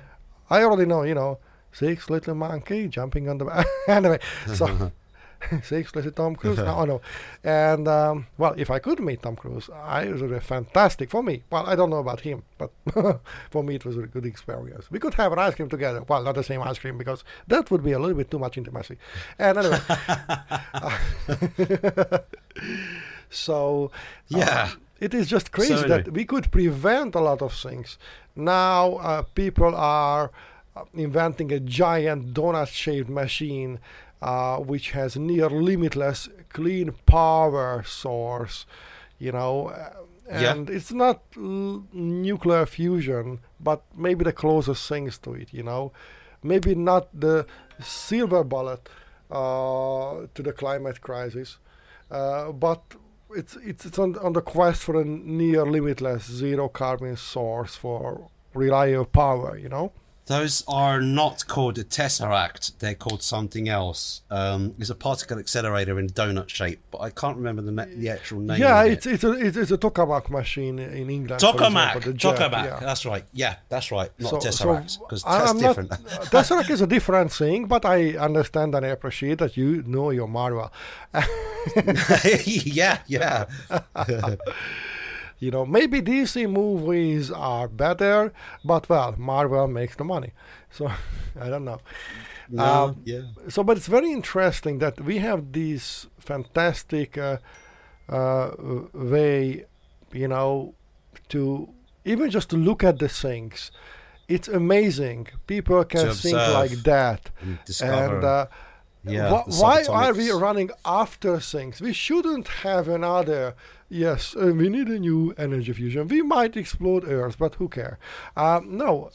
I already know. You know, six little monkey jumping on the bed. anyway, so six little Tom Cruise. no, oh, no. And um, well, if I could meet Tom Cruise, I it would be fantastic for me. Well, I don't know about him, but for me it was a good experience. We could have an ice cream together. Well, not the same ice cream because that would be a little bit too much intimacy. And anyway. So Yeah. uh, it is just crazy So that we could prevent a lot of things. Now uh, people are uh, inventing a giant donut-shaped machine uh, which has near limitless clean power source. You know, uh, Yeah. and it's not l- nuclear fusion, but maybe the closest things to it. You know, maybe not the silver bullet uh, to the climate crisis, uh, but it's it's it's on, on the quest for a near limitless zero carbon source for reliable power. You know. Those are not called a tesseract. They're called something else. Um, it's a particle accelerator in donut shape, but I can't remember the, the actual name. Yeah, it's it. it's a it's, a tokamak machine in England. example, tokamak. JET, Tokamak. yeah. That's right. Yeah, that's right. Not So- tesseract because I- that's not- different. Tesseract is a different thing, but I understand and I appreciate that you know your Marvel. yeah, yeah. You know, maybe DC movies are better, but well, Marvel makes the money, so I don't know. No, Um, yeah. So, but it's very interesting that we have this fantastic uh, uh, way, you know, to even just to look at the things. It's amazing. People can To think like that. And. And uh, yeah, wh- why are we running after things? We shouldn't have another. Yes, uh, we need a new energy fusion. We might explode Earth, but who cares? Um, no.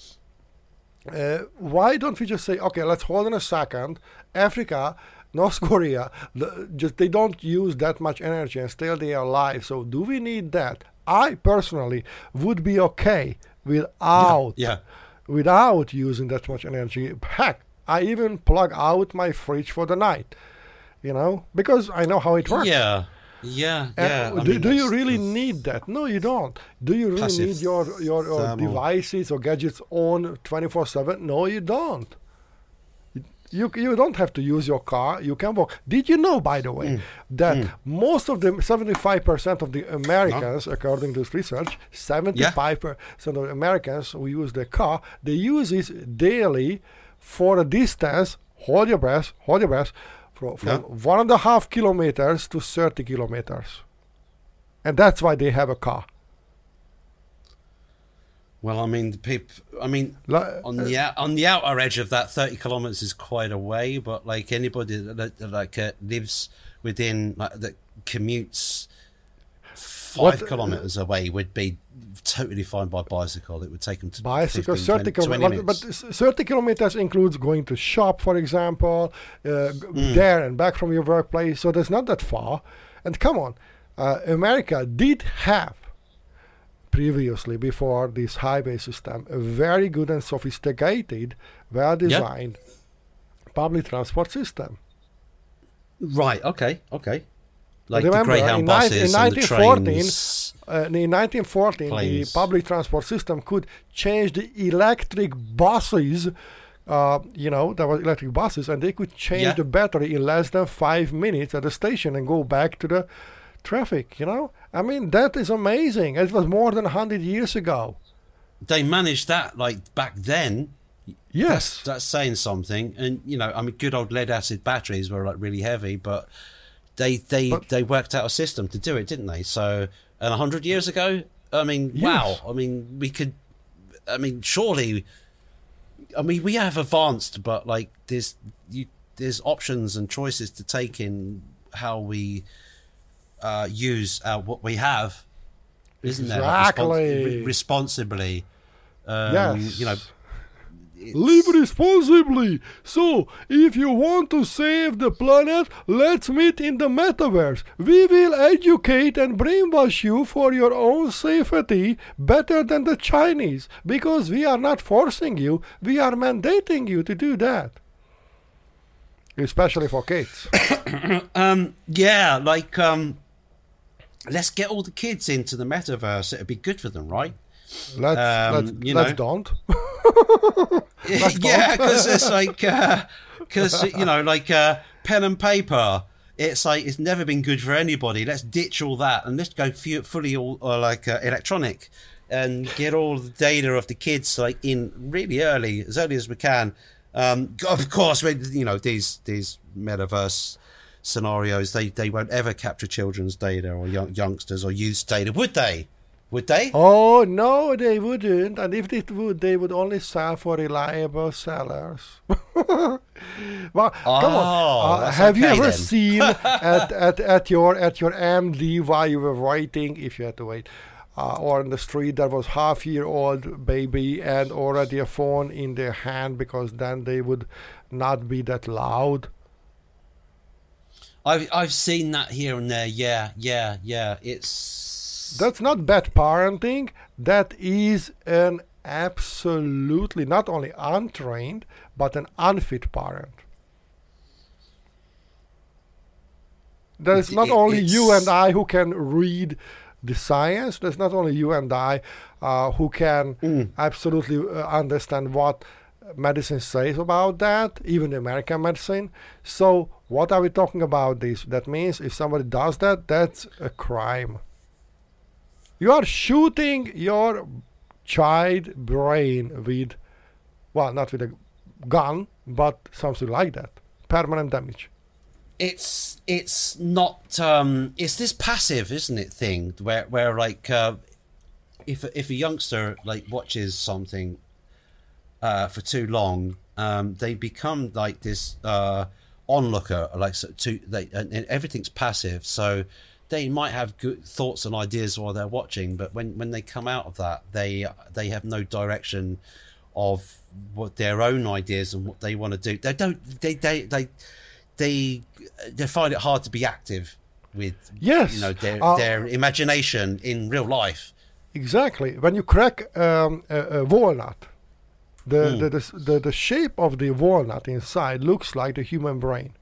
Uh, why don't we just say, okay, let's hold on a second. Africa, North Korea, the, just they don't use that much energy and still they are alive. So do we need that? I personally would be okay without Yeah. without using that much energy. Heck, I even plug out my fridge for the night, you know, because I know how it works. Yeah. Yeah. Yeah. Do, mean, do you really need that? No, you don't. Do you really need your your, your devices or gadgets on twenty four seven? No, you don't. You you don't have to use your car. You can walk. Did you know, by the way, Mm. that most of the seventy five percent of the Americans, according to this research, seventy five percent of Americans who use their car, they use it daily for a distance. Hold your breath. Hold your breath. From, from Yeah. one and a half kilometers to 30 kilometers. And that's why they have a car. Well, I mean, the peop I mean, Li- on the out, on the outer edge of that, thirty kilometers is quite a way. But like anybody that, that, that, like uh, lives within like that commutes five What- kilometers away would be totally fine by bicycle. It would take them to Bicycle, 15, 30 20, 20 kilometers. But, minutes. but s- 30 kilometers includes going to shop, for example, uh, Hmm. there and back from your workplace. So that's not that far. And come on, uh, America did have previously, before this highway system, a very good and sophisticated, well designed public transport system. right? Okay. Okay. Like Remember, the Greyhound in buses in and the 1914, trains. Uh, in 1914, Planes. the public transport system could change the electric buses. Uh, you know, there were electric buses, and they could change Yeah. the battery in less than five minutes at the station and go back to the traffic. You know, I mean, that is amazing. It was more than hundred years ago. They managed that like back then. Yes, that's saying something. And you know, I mean, good old lead acid batteries were like really heavy, but they they But- they worked out a system to do it, didn't they? So, and a hundred years ago, I mean, Yes. wow. I mean, we could. I mean, surely. I mean, we have advanced, but like there's you there's options and choices to take in how we uh, use our, what we have, isn't there? Like, respons- Exactly. responsibly. Um, yes. You know, Live responsibly. So, if you want to save the planet, let's meet in the metaverse. We will educate and brainwash you for your own safety better than the Chinese because we are not forcing you, we are mandating you to do that. Especially for kids. Um, yeah, like um, let's get all the kids into the metaverse. It'd be good for them, right? Let's Um, let's, you let's know. don't. yeah, because it's like because you know, like uh, pen and paper. It's like it's never been good for anybody. Let's ditch all that and let's go fu- fully all uh, like uh, electronic and get all the data of the kids like in really early, as early as we can. Um, of course, you know these these metaverse scenarios. They they won't ever capture children's data or young, youngsters or youth data, would they? Would they? Oh no, they wouldn't. And if they would, they would only sell for reliable sellers. well, come Oh, on. Uh, that's have you ever then. seen at, at, at your at your MD while you were waiting, if you had to wait, uh, or in the street that was half year old baby and already a phone in their hand because then they would not be that loud. I've I've seen that here and there. Yeah, yeah, yeah. It's That's not bad parenting. That is an absolutely not only untrained but an unfit parent. There's not it- only you and I who can read the science. There's not only you and I uh, who can Mm. absolutely uh, understand what medicine says about that, even American medicine. So, what are we talking about? This that means if somebody does that, that's a crime. You are shooting your child brain with, well, not with a gun, but something like that. Permanent damage. it's it's not um it's this passive isn't it thing where where like uh if if a youngster like watches something uh for too long um they become like this uh onlooker like so they and everything's passive so they might have good thoughts and ideas while they're watching but when when they come out of that they they have no direction of what their own ideas and what they want to do they don't they they they they they find it hard to be active with Yes, you know their uh, their imagination in real life Exactly. When you crack um, a, a walnut, the, Mm. the, the, the, the shape of the walnut inside looks like the human brain.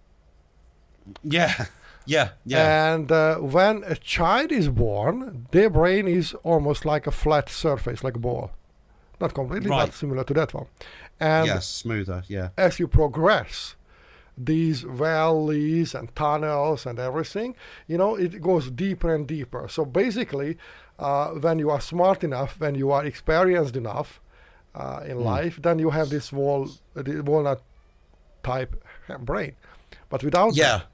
yeah yeah yeah And uh, when a child is born, their brain is almost like a flat surface, like a ball. Not completely, Right. but similar to that one. And yes smoother yeah as you progress, these valleys and tunnels and everything, you know, it goes deeper and deeper. So basically, uh, when you are smart enough, when you are experienced enough uh, in life, then you have this wall, the walnut type brain. But without that,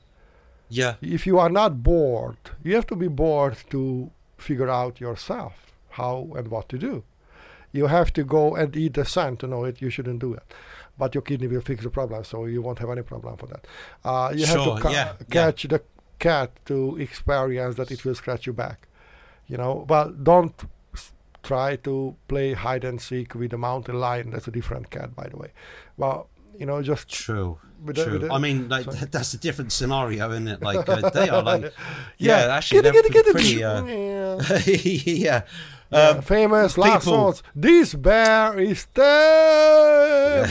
yeah yeah if you are not bored, you have to be bored to figure out yourself how and what to do. You have to go and eat the sand to know it. You shouldn't do it. But your kidney will fix the problem, so you won't have any problem for that. Uh, you have to ca- yeah, yeah. catch the cat to experience that it will scratch you back. You know, but don't s- try to play hide and seek with a mountain lion. That's a different cat, by the way. Well, you know, just true true i mean like that's a different scenario isn't it like uh, they are like yeah, yeah, actually get they're get it, get pretty uh, Yeah. yeah um, famous last people- words. This bear is dead.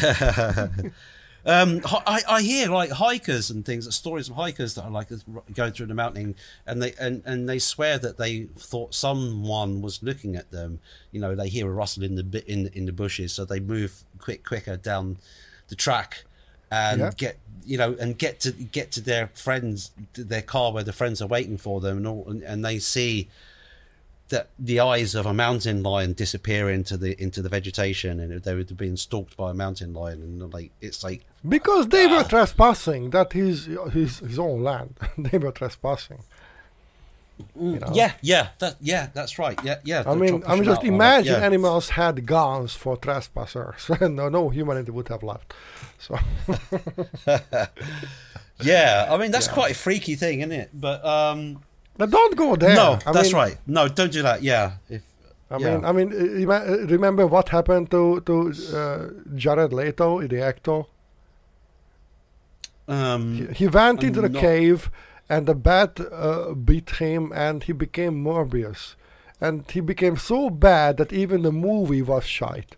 Um, I, I hear like hikers and things, stories of hikers that are like going through the mountain, and they and, and they swear that they thought someone was looking at them. You know, they hear a rustle in the in in the bushes, so they move quick quicker down the track and Yeah. get you know and get to get to their friends, their car where the friends are waiting for them, and all, and, and they see that the eyes of a mountain lion disappear into the into the vegetation, and they were being stalked by a mountain lion, and like it's like because they were uh, trespassing. That is his his own land. they were trespassing. You know? Yeah, yeah, that yeah, that's right. Yeah, yeah. I mean, I mean, just imagine yeah. animals had guns for trespassers. no, no humanity would have left. So Yeah, I mean that's Yeah. quite a freaky thing, isn't it? But um, but don't go there. no, I that's mean, right. No, don't do that. Yeah, if I yeah. mean, I mean, uh, uh, remember what happened to to uh, Jared Leto, the actor? um, He, he went I'm into the not- cave, and the bat uh, beat him, and he became Morbius, and he became so bad that even the movie was shite.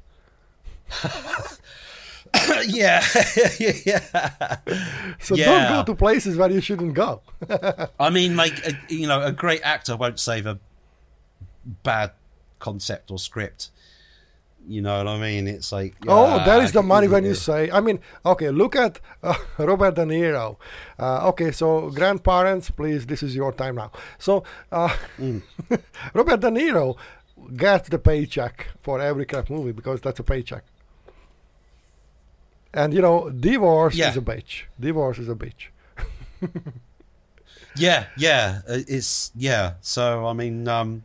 yeah, yeah. So Yeah. don't go to places where you shouldn't go. I mean, like a, you know, a great actor won't save a bad concept or script. You know what I mean? It's like Oh, uh, there is the money when you say. I mean, okay, look at uh, Robert De Niro. Uh, okay, so grandparents, please, this is your time now. So, uh, Mm. Robert De Niro gets the paycheck for every crap movie because that's a paycheck. And you know, divorce Yeah. is a bitch. Divorce is a bitch. Yeah, yeah, uh, it's yeah. So I mean, um,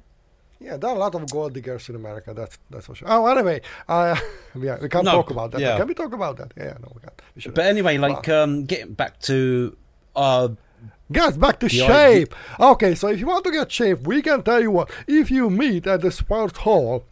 Yeah, there are a lot of gold diggers in America. That's that's for sure. Oh, anyway, uh, yeah, we can't No, talk about that. yeah. Can we talk about that? Yeah, no, we can't. We. But anyway, like um, getting back to uh, Guys, back to The shape. Okay, so if you want to get shape, we can tell you what. If you meet at the sports hall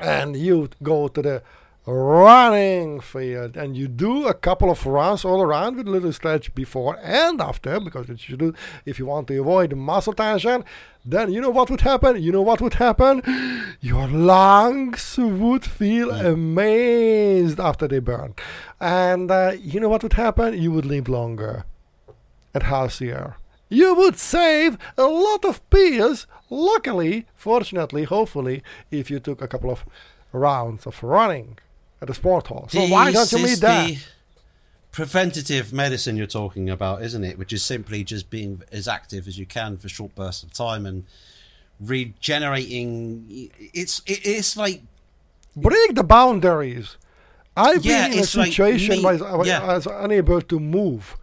and you go to the running field and you do a couple of runs all around with a little stretch before and after, because it should do if you want to avoid muscle tension, then you know what would happen? You know what would happen? Your lungs would feel amazed after they burn. And uh, you know what would happen? You would live longer and healthier. You would save a lot of pills, luckily, fortunately, hopefully, if you took a couple of rounds of running at the sport hall. So why don't you meet that? the preventative medicine you're talking about, isn't it? Which is simply just being as active as you can for short bursts of time and regenerating. It's it, it's like Break the boundaries. I've Yeah, been in a it's like situation me- where I was, yeah. I was unable to move.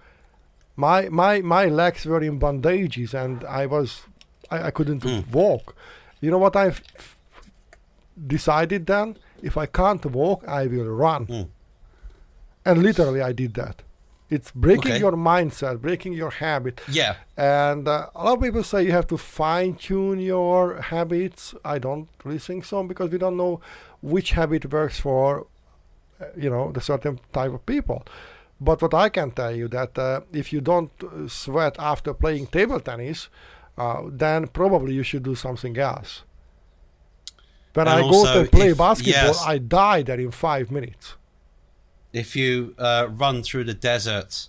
My my my legs were in bandages and I was I, I couldn't Hmm. walk. You know what I've decided then? If I can't walk, I will run. Hmm. And literally, I did that. It's breaking Okay. your mindset, breaking your habit. yeah, And uh, a lot of people say you have to fine tune your habits. I don't really think so because we don't know which habit works for, uh, you know, the certain type of people. But what I can tell you that uh, if you don't uh, sweat after playing table tennis, uh, then probably you should do something else. When And I go to play if- basketball, yes. I die there in five minutes. if you uh, run through the desert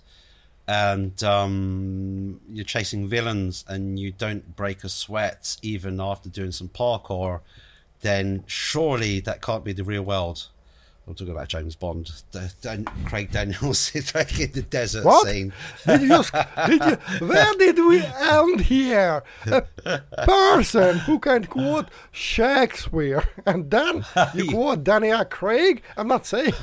and um, you're chasing villains and you don't break a sweat even after doing some parkour, then surely that can't be the real world. I'm talking about James Bond, the, Dan- Craig Daniels back in the desert What? scene. Did you did you, where did we end here? A person who can quote Shakespeare and then you quote Daniel Craig? I'm not saying.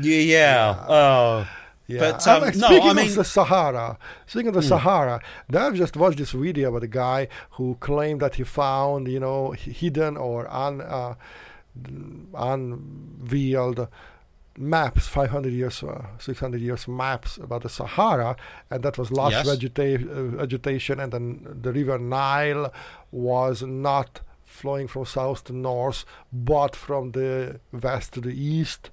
Yeah, yeah. Oh, Yeah. But, Um, um, no, speaking I of mean- Hmm. the Sahara, speaking of the Sahara, then I've just watched this video about a guy who claimed that he found, you know, hidden or un, uh, unveiled maps, 500 years, uh, 600 years maps about the Sahara, and that was lush Yes. vegeta- uh, vegetation, and then the river Nile was not flowing from south to north, but from the west to the east.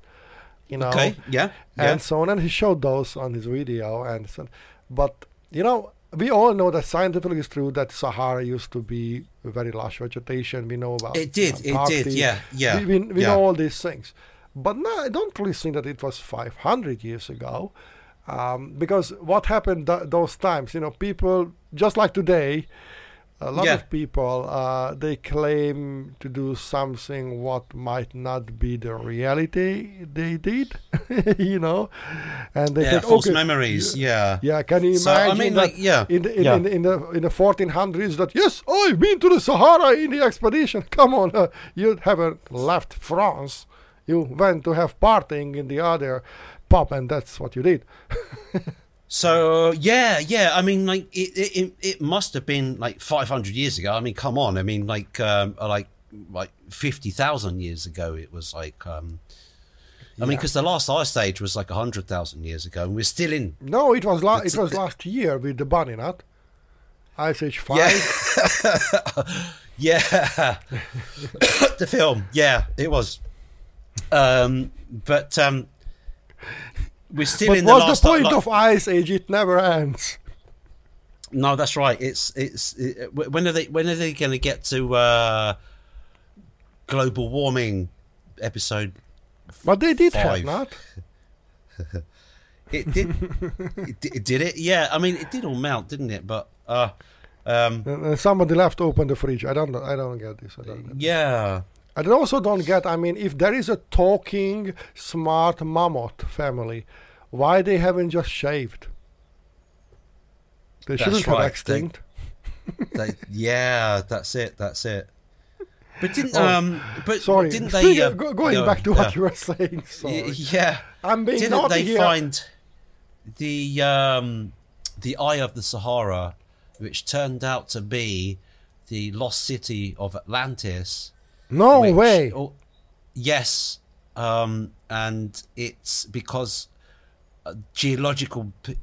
You know, okay. Yeah. yeah. and so on. And he showed those on his video. And so, but you know, we all know that scientifically it's true that Sahara used to be very lush vegetation. We know about It did, it did, yeah, yeah, We, we, we yeah. know all these things, but no, I don't really think that it was 500 years ago, um, because what happened th- those times, you know, people just like today. A lot Yeah. of people uh, they claim to do something what might not be the reality they did, you know, and they yeah, said, false okay, memories. Yeah. yeah, can you So, I imagine mean, that like, yeah, in the in, yeah. in, in the in the 1400s that yes, I've been to the Sahara in the expedition. Come on, uh, you haven't left France. You went to have partying in the other pub, and that's what you did. So yeah, yeah. I mean, like it, it, it, must have been like 500 years ago. I mean, come on. I mean, like, um, like, like 50,000 years ago. It was like, um, I mean, because the last ice age was like 100,000 years ago, and we're still in. No, it was la- it was last year with the bunny, not Ice Age Five. Yeah, yeah. the film. Yeah, it was. Um, but um, we're still But in the what's last. the point like- of Ice Age? It never ends. No, that's right. It's it's it, when are they when are they going to get to uh, global warming episode? But they did have Five. not. It did. it, di- did it? Yeah. I mean, it did all melt, didn't it? But uh, um, And, and somebody left open the fridge. I don't. I don't get this. I don't. Get yeah. I also don't get. I mean, if there is a talking smart mammoth family, why they haven't just shaved? They That's shouldn't have right, they- extinct. They, yeah, that's it. That's it. But didn't Oh, um? But Sorry. didn't they? Uh, going uh, back to what uh, you were saying. Sorry. Yeah. I'm being Didn't they here. find the um the eye of the Sahara which turned out to be the lost city of Atlantis. No which- way. oh, yes, um, and it's because uh, geological p-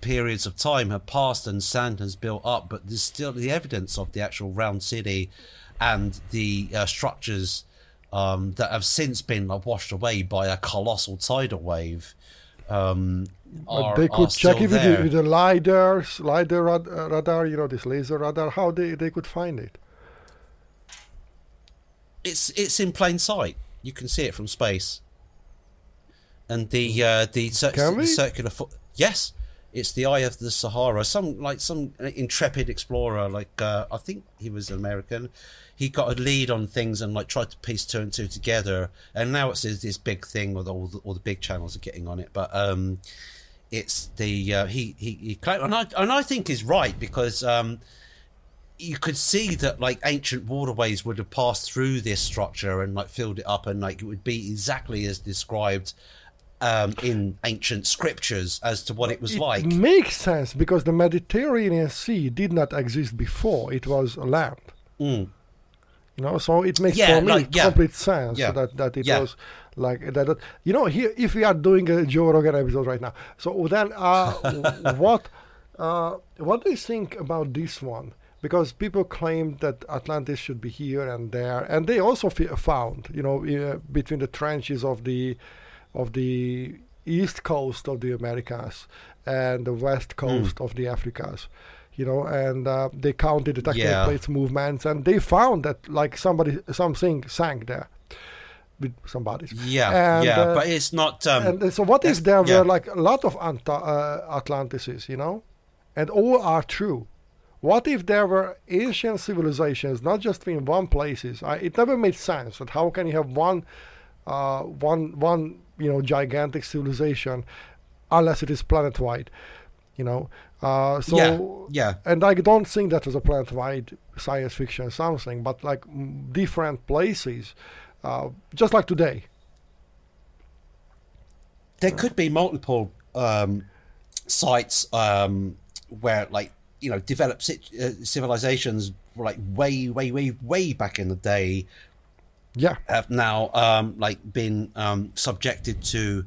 periods of time have passed and sand has built up, but there's still the evidence of the actual round city and the uh, structures um, that have since been like, washed away by a colossal tidal wave. Um, are, they could check it with the, with the lidars, lidar rad- uh, radar, you know, this laser radar. How they, they could find it? It's it's in plain sight. You can see it from space. And the uh, the cir- we? circular foot. Yes, it's the eye of the Sahara. Some like some intrepid explorer, like uh, I think he was American. He got a lead on things and like tried to piece two and two together. And now it's this this big thing with all the, all the big channels are getting on it. But um, it's the uh, he he he claimed, and I and I think is right because um, you could see that like ancient waterways would have passed through this structure and like filled it up and like it would be exactly as described um, in ancient scriptures as to what it was it like. makes sense because the Mediterranean Sea did not exist before; it was land. Mm. You know, so it makes Yeah, for me like, yeah. complete sense Yeah. that that it was like that, that. You know, here if we are doing a Joe Rogan episode right now, so then uh, what uh, what do you think about this one? Because people claimed that Atlantis should be here and there, and they also f- found, you know, uh, between the trenches of the of the east coast of the Americas and the west Hmm. coast of the Africas, you know, and uh, they counted the tectonic Yeah. plates movements, and they found that like somebody something sank there with somebody. Yeah, And, yeah, uh, but it's not. Um, and so what is there yeah. were like a lot of Anta- uh, Atlantises, you know, and all are true? What if there were ancient civilizations, not just in one places? I, it never made sense that how can you have one, uh, one, one, you know, gigantic civilization, unless it is planet-wide, you know. Uh, so yeah, yeah. and I don't think that was a planet-wide science fiction something, but like different places, uh, just like today. there could be multiple um, sites um, where, like, you know, developed uh, civilizations, like way, way, way, way back in the day, Yeah. have now um, like been um, subjected to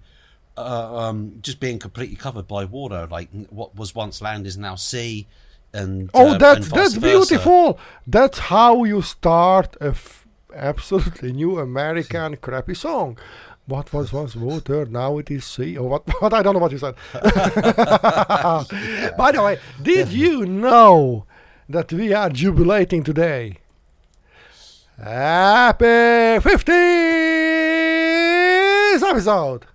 uh, um, just being completely covered by water. Like what was once land is now sea, and Oh, uh, that's and that's beautiful. That's how you start a f- absolutely new American crappy song. What was once water, now it is sea. Or what? What I don't know what you said. By the way, did you know that we are jubilating today? Happy 50th episode.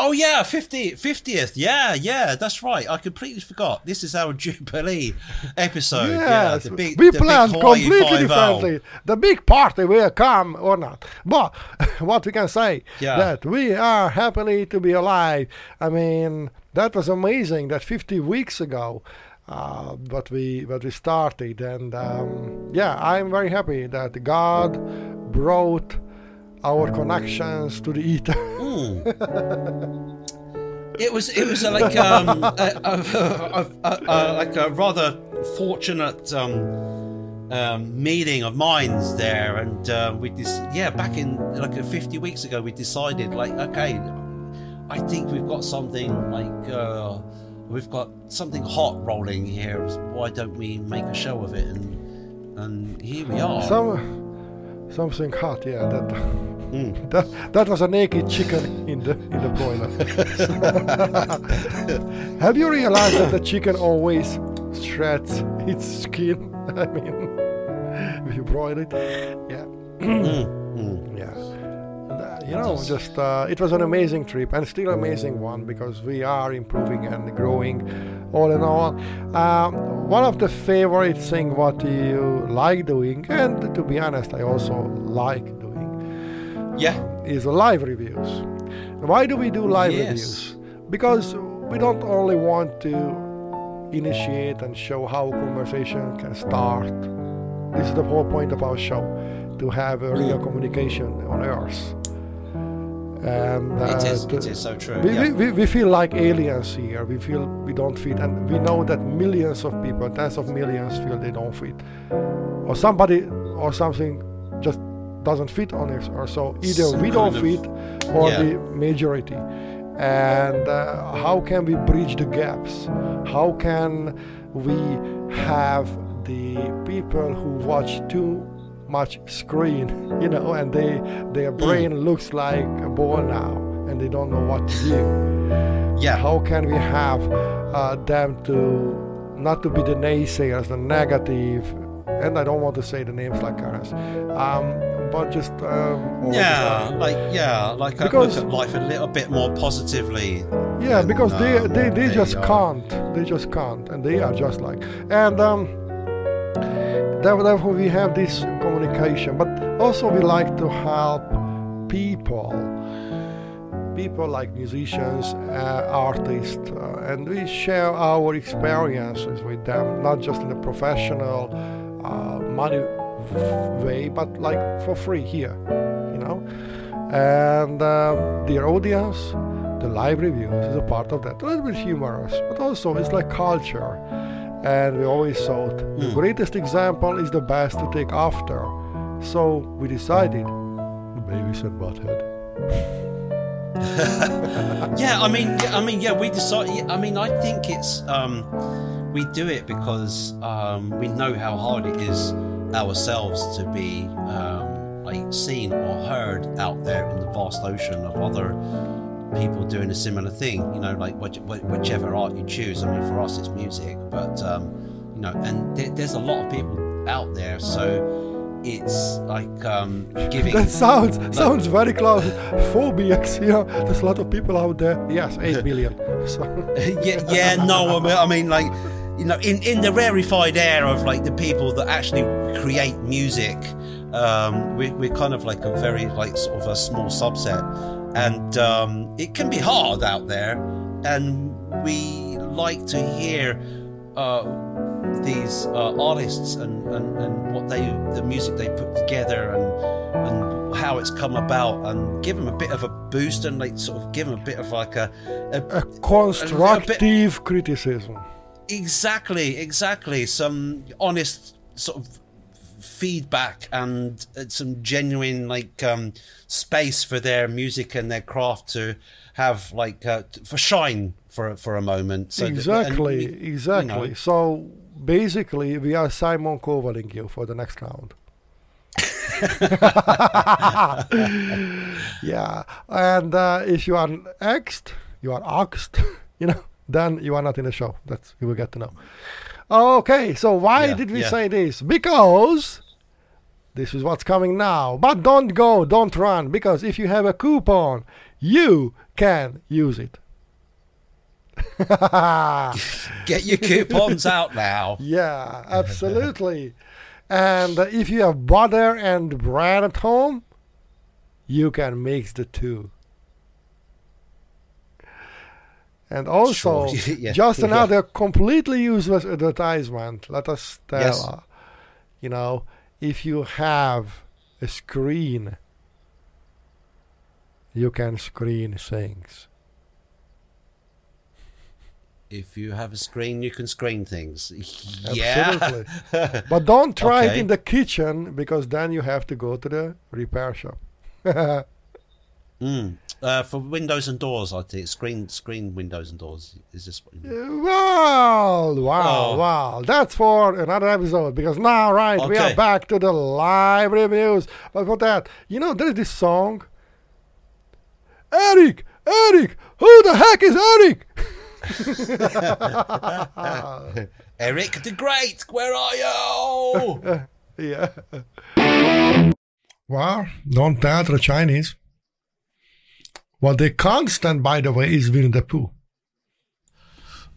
Oh yeah, 50, 50th. Yeah, yeah, that's right. I completely forgot. This is our Jubilee episode. Yeah, Yes, the big, we planned completely differently. The big party will come or not. But what we can say Yeah. that we are happily to be alive. I mean, that was amazing. That 50 weeks ago, uh, but we but we started, and um, yeah, I'm very happy that God brought our connections to the ether. It was it was like um a, a, a, like a rather fortunate um, um meeting of minds there, and uh, we just yeah back in like uh, fifty weeks ago we decided like okay, I think we've got something like uh, we've got something hot rolling here. Why don't we make a show of it? And and here we are. Some something hot, yeah. That Mm. that that was a naked chicken in the in the boiler. Have you realized that the chicken always shreds its skin? I mean, if you broil it, yeah. And, uh, you know, just uh, it was an amazing trip and still amazing one because we are improving and growing, all in all. Um, one of the favorite thing what you like doing, and to be honest, I also like doing yeah. is live reviews. Why do we do live Yes. reviews? Because we don't only want to initiate and show how conversation can start. This is the whole point of our show, to have a real communication on Earth. And It uh, is. the- It is so true. we, yeah. we, we, feel like aliens here. We feel we don't fit, and we know that millions of people, tens of millions, feel they don't fit, or somebody or something just doesn't fit on it, or so either Some we don't kind fit or yeah. the majority. And uh, how can we bridge the gaps? How can we have the people who watch too much screen, you know, and they their brain looks like a ball now, and they don't know what to do yeah. how can we have uh, them to not to be the naysayers, the negative, and I don't want to say the names like ours, um, but just um, Yeah, like yeah, like uh, Because- look at life a little bit more positively. yeah, because they um, they, they they just are. can't, they just can't, and they are just like, and um, therefore we have this communication, but also we like to help people. People like musicians, uh, artists, uh, and we share our experiences with them, not just in a professional, uh, money way, but like for free here, you know. And their audience, the live reviews is a part of that. A little bit humorous, but also it's like culture. And we always thought the Mm. greatest example is the best to take after. So we decided, the Beavis and Butthead. Yeah, I mean, yeah, I mean, yeah, we decided. I mean, I think it's um, we do it because um, we know how hard it is ourselves to be um, like seen or heard out there in the vast ocean of other people doing a similar thing. You know, like which, whichever art you choose. I mean, for us, it's music, but um, you know, and there there's a lot of people out there, so it's like um, giving. That sounds sounds very close. Phobics, you know, there's a lot of people out there. Yes, 8 billion. So, yeah, yeah, no, I mean, I mean, like, you know, in, in the rarefied air of like the people that actually create music, um, we, we're kind of like a very like sort of a small subset, and um, it can be hard out there, and we like to hear uh, these uh, artists and, and, and what they the music they put together and and how it's come about and give them a bit of a boost and like sort of give them a bit of like a, a a constructive criticism. Exactly, exactly. Some honest sort of feedback and uh, some genuine like um, space for their music and their craft to have like uh, for shine for for a moment. So that- exactly, we- exactly. know. So basically, we are Simon Kovaling you for the next round. yeah, and uh, if you are axed, you are axed, you know, then you are not in the show. That's you will get to know. Okay, so why Yeah, did we yeah. say this? Because this is what's coming now. But don't go, don't run, because if you have a coupon, you can use it. Get your coupons out now. Yeah, absolutely. and if you have butter and bread at home, you can mix the two. And also, Sure, yeah, just yeah. another completely useless advertisement. Let us tell, Yes. you know, if you have a screen, you can screen things. If you have a screen, you can screen things. Yeah. Absolutely. But don't try it in the kitchen because then you have to go to the repair shop. Mm. Uh, for windows and doors, I think screen screen windows and doors is this what you mean? Well, wow, Oh. wow. That's for another episode because now, right, we are back to the live reviews. But for that, you know, there is this song. Eric, Eric, who the heck is Eric? Eric the Great, where are you? yeah. Well, don't tell the Chinese. What they can't stand, by the way, is Winnie the Pooh.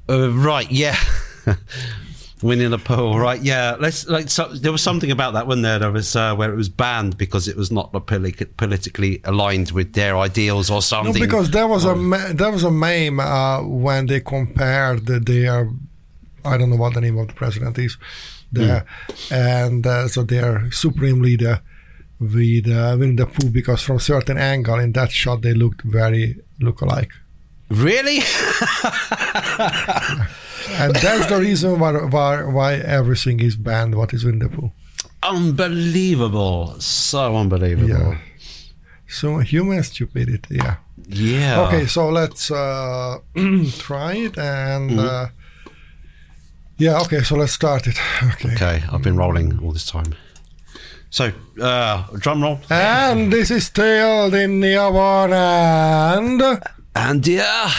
uh, right, yeah. Winning the Pooh, right? Yeah, let's like. So, there was something about that, wasn't there? There was uh, where it was banned because it was not poli- politically aligned with their ideals or something. No, because there was a ma- there was a meme uh, when they compared the, their I don't know what the name of the president is there, and uh, so their supreme leader with uh, Winnie the Pooh because from certain angle in that shot they looked very look alike. Really? and that's the reason why, why why everything is banned. What is Winnie the Pooh? unbelievable. So unbelievable. Yeah. So human stupidity. Yeah. Yeah. Okay, so let's uh, try it and. Mm-hmm. Uh, yeah, okay, so let's start it. Okay. Okay, I've been rolling all this time. So, uh, drum roll. And this is still in the Neon and. And yeah,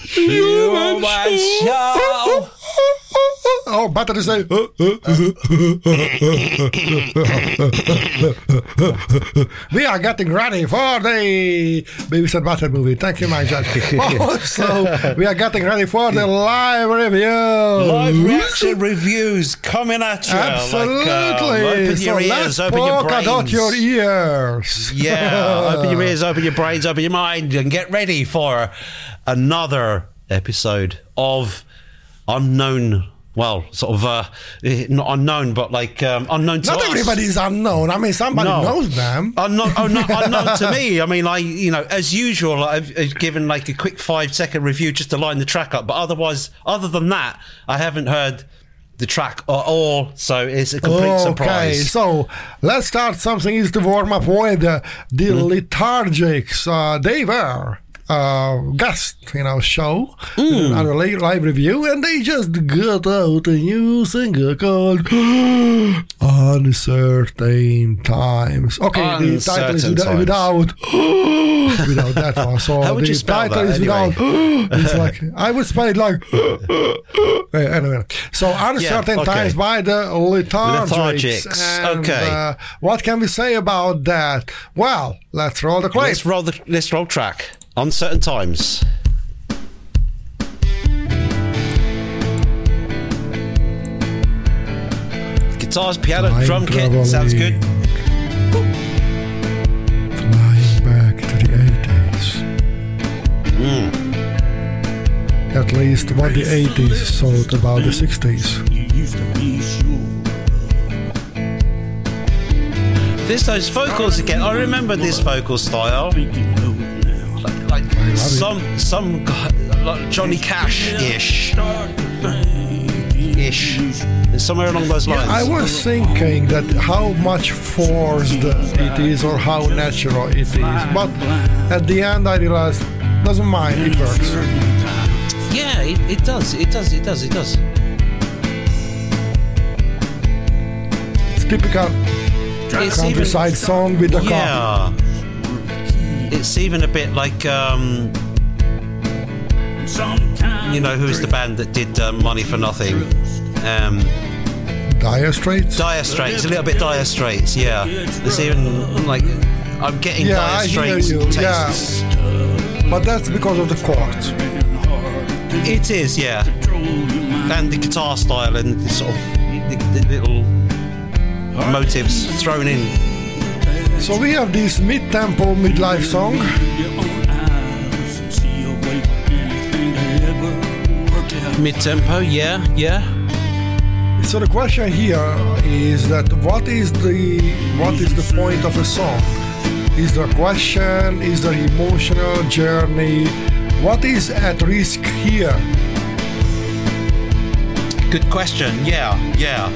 human show. Oh, better say. we are getting ready for the Beavis and Butthead movie. Thank you, my judge. also, we are getting ready for the live review. Live reaction reviews coming at you. Absolutely. Like, um, open so your ears, let's open your brains. your ears. Yeah, open your ears, open your brains, open your mind, and get ready for another episode of unknown. Well, sort of uh, eh, not unknown, but like um, unknown to me. Not us. everybody is unknown. I mean, somebody No. knows them. Unknown, oh, no, unknown to me. I mean, I, you know, as usual, I've, I've given like a quick five second review just to line the track up. But otherwise, other than that, I haven't heard the track at all. So it's a complete Okay, surprise. Okay, so let's start something is to warm up with uh, the Mm-hmm. Lethargics. Uh, they were uh, guest in our show, Mm. in our live review, and they just got out a new single called Uncertain Times. Okay, the title is without, without, without that one. So How would the you spell title that is anyway? without. it's like I would spell it like. Anyway, so Uncertain okay. Times by the Lethargics. Lethargics, And, okay. Uh, what can we say about that? Well, let's roll the clip. Let's roll the let's roll track. Uncertain times. Guitars, piano, Time drum kit. Sounds good. Flying back to the 80s. Hmm. At least what the 80s thought about the 60s. You used to be sure. There's those vocals again. I remember this vocal style. Some some like Johnny Cash ish. Start to think Ish. Somewhere along those lines. I was thinking that how much forced it is or how natural it is. But at the end I realized doesn't mind, it works. yeah, it, it does. It does. It does. It does. It's typical countryside song with the car. It's even a bit like um, you know who's the band that did um, Money for Nothing? Um, Dire Straits. Dire Straits. A little bit Dire Straits. Yeah. It's even like I'm getting Yeah, Dire Straits you, yeah. tastes. But that's because of the chords. It is, yeah. And the guitar style and the sort of the, the little motives thrown in. So we have this mid-tempo midlife song. Mid tempo, yeah, yeah. So the question here is that what is the what is the point of a song? Is there a question? Is there emotional journey? What is at risk here? Good question. Yeah, yeah.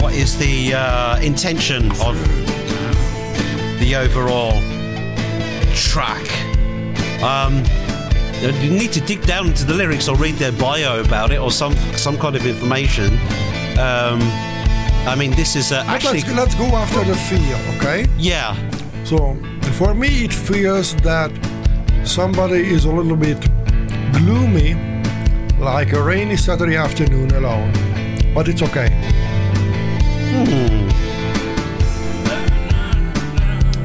What is the uh, intention of the overall track? Um, you need to dig down into the lyrics or read their bio about it or some some kind of information. Um, I mean, this is uh, actually let's, let's go after the feel, okay? yeah. So for me, it feels that somebody is a little bit gloomy, like a rainy Saturday afternoon alone. But it's okay. It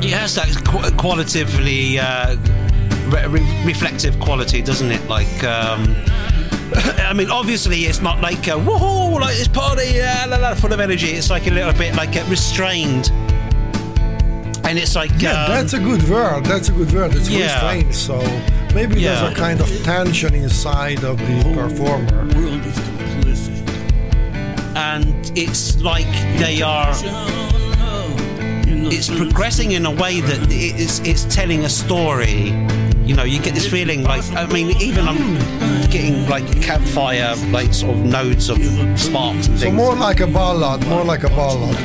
has that qu- qualitatively uh, re- re- reflective quality, doesn't it? Like, um, I mean, obviously, it's not like a woohoo, like this party, la, la, la, full of energy. It's like a little bit like uh, restrained, and it's like Yeah, um, that's a good word. That's a good word. It's Yeah. restrained. So maybe Yeah. there's a kind of tension inside of the performer. World is complicit. and it's like they are In it's progressing in a way that it's it's telling a story. You know, you get this feeling like I mean, even I'm getting like campfire, like sort of nodes of sparks and things. So more like a ballad, more like a ballad.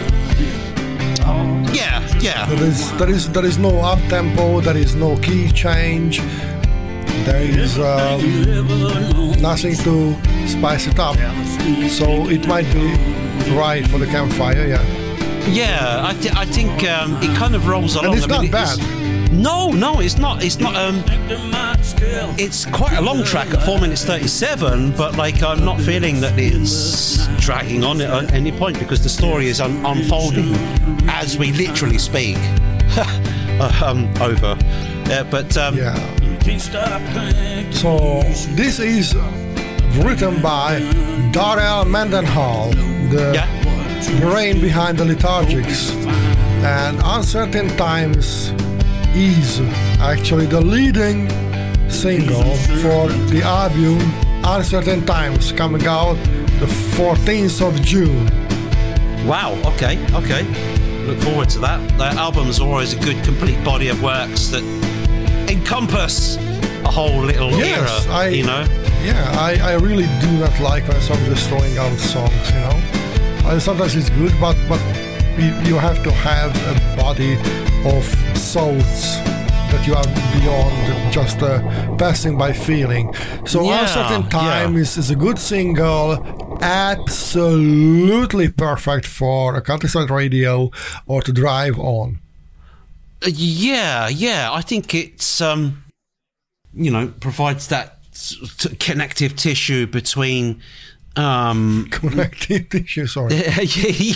yeah, yeah. There is there is there is no up tempo, there is no key change, there is um, nothing to spice it up. So it might be right for the campfire, yeah. Yeah, I, th- I think um, it kind of rolls along. And it's I mean, not it's- bad. No, no, it's not. It's not. Um, it's quite a long track at four minutes thirty-seven, but like I'm not feeling that it's dragging on at any point because the story is un- unfolding as we literally speak. um, over, uh, but um, Yeah. So this is written by Darrell Mendenhall, the yeah, brain behind the Lethargics. And Uncertain Times is actually the leading single for the album Uncertain Times coming out the 14th of June. Wow. Okay. Okay. Look forward to that. That album's always a good, complete body of works that encompass a whole little Yes, era. I you know. Yeah, I, I really do not like when songs just throwing out songs, you know. And sometimes it's good, but but you, have to have a body of souls that you are beyond just uh, passing by feeling. So Yeah, Uncertain Time yeah. is, is a good single, absolutely perfect for a countryside radio or to drive on. Uh, Yeah, yeah. I think it's um, you know, provides that t- connective tissue between um, Connective tissue, sorry.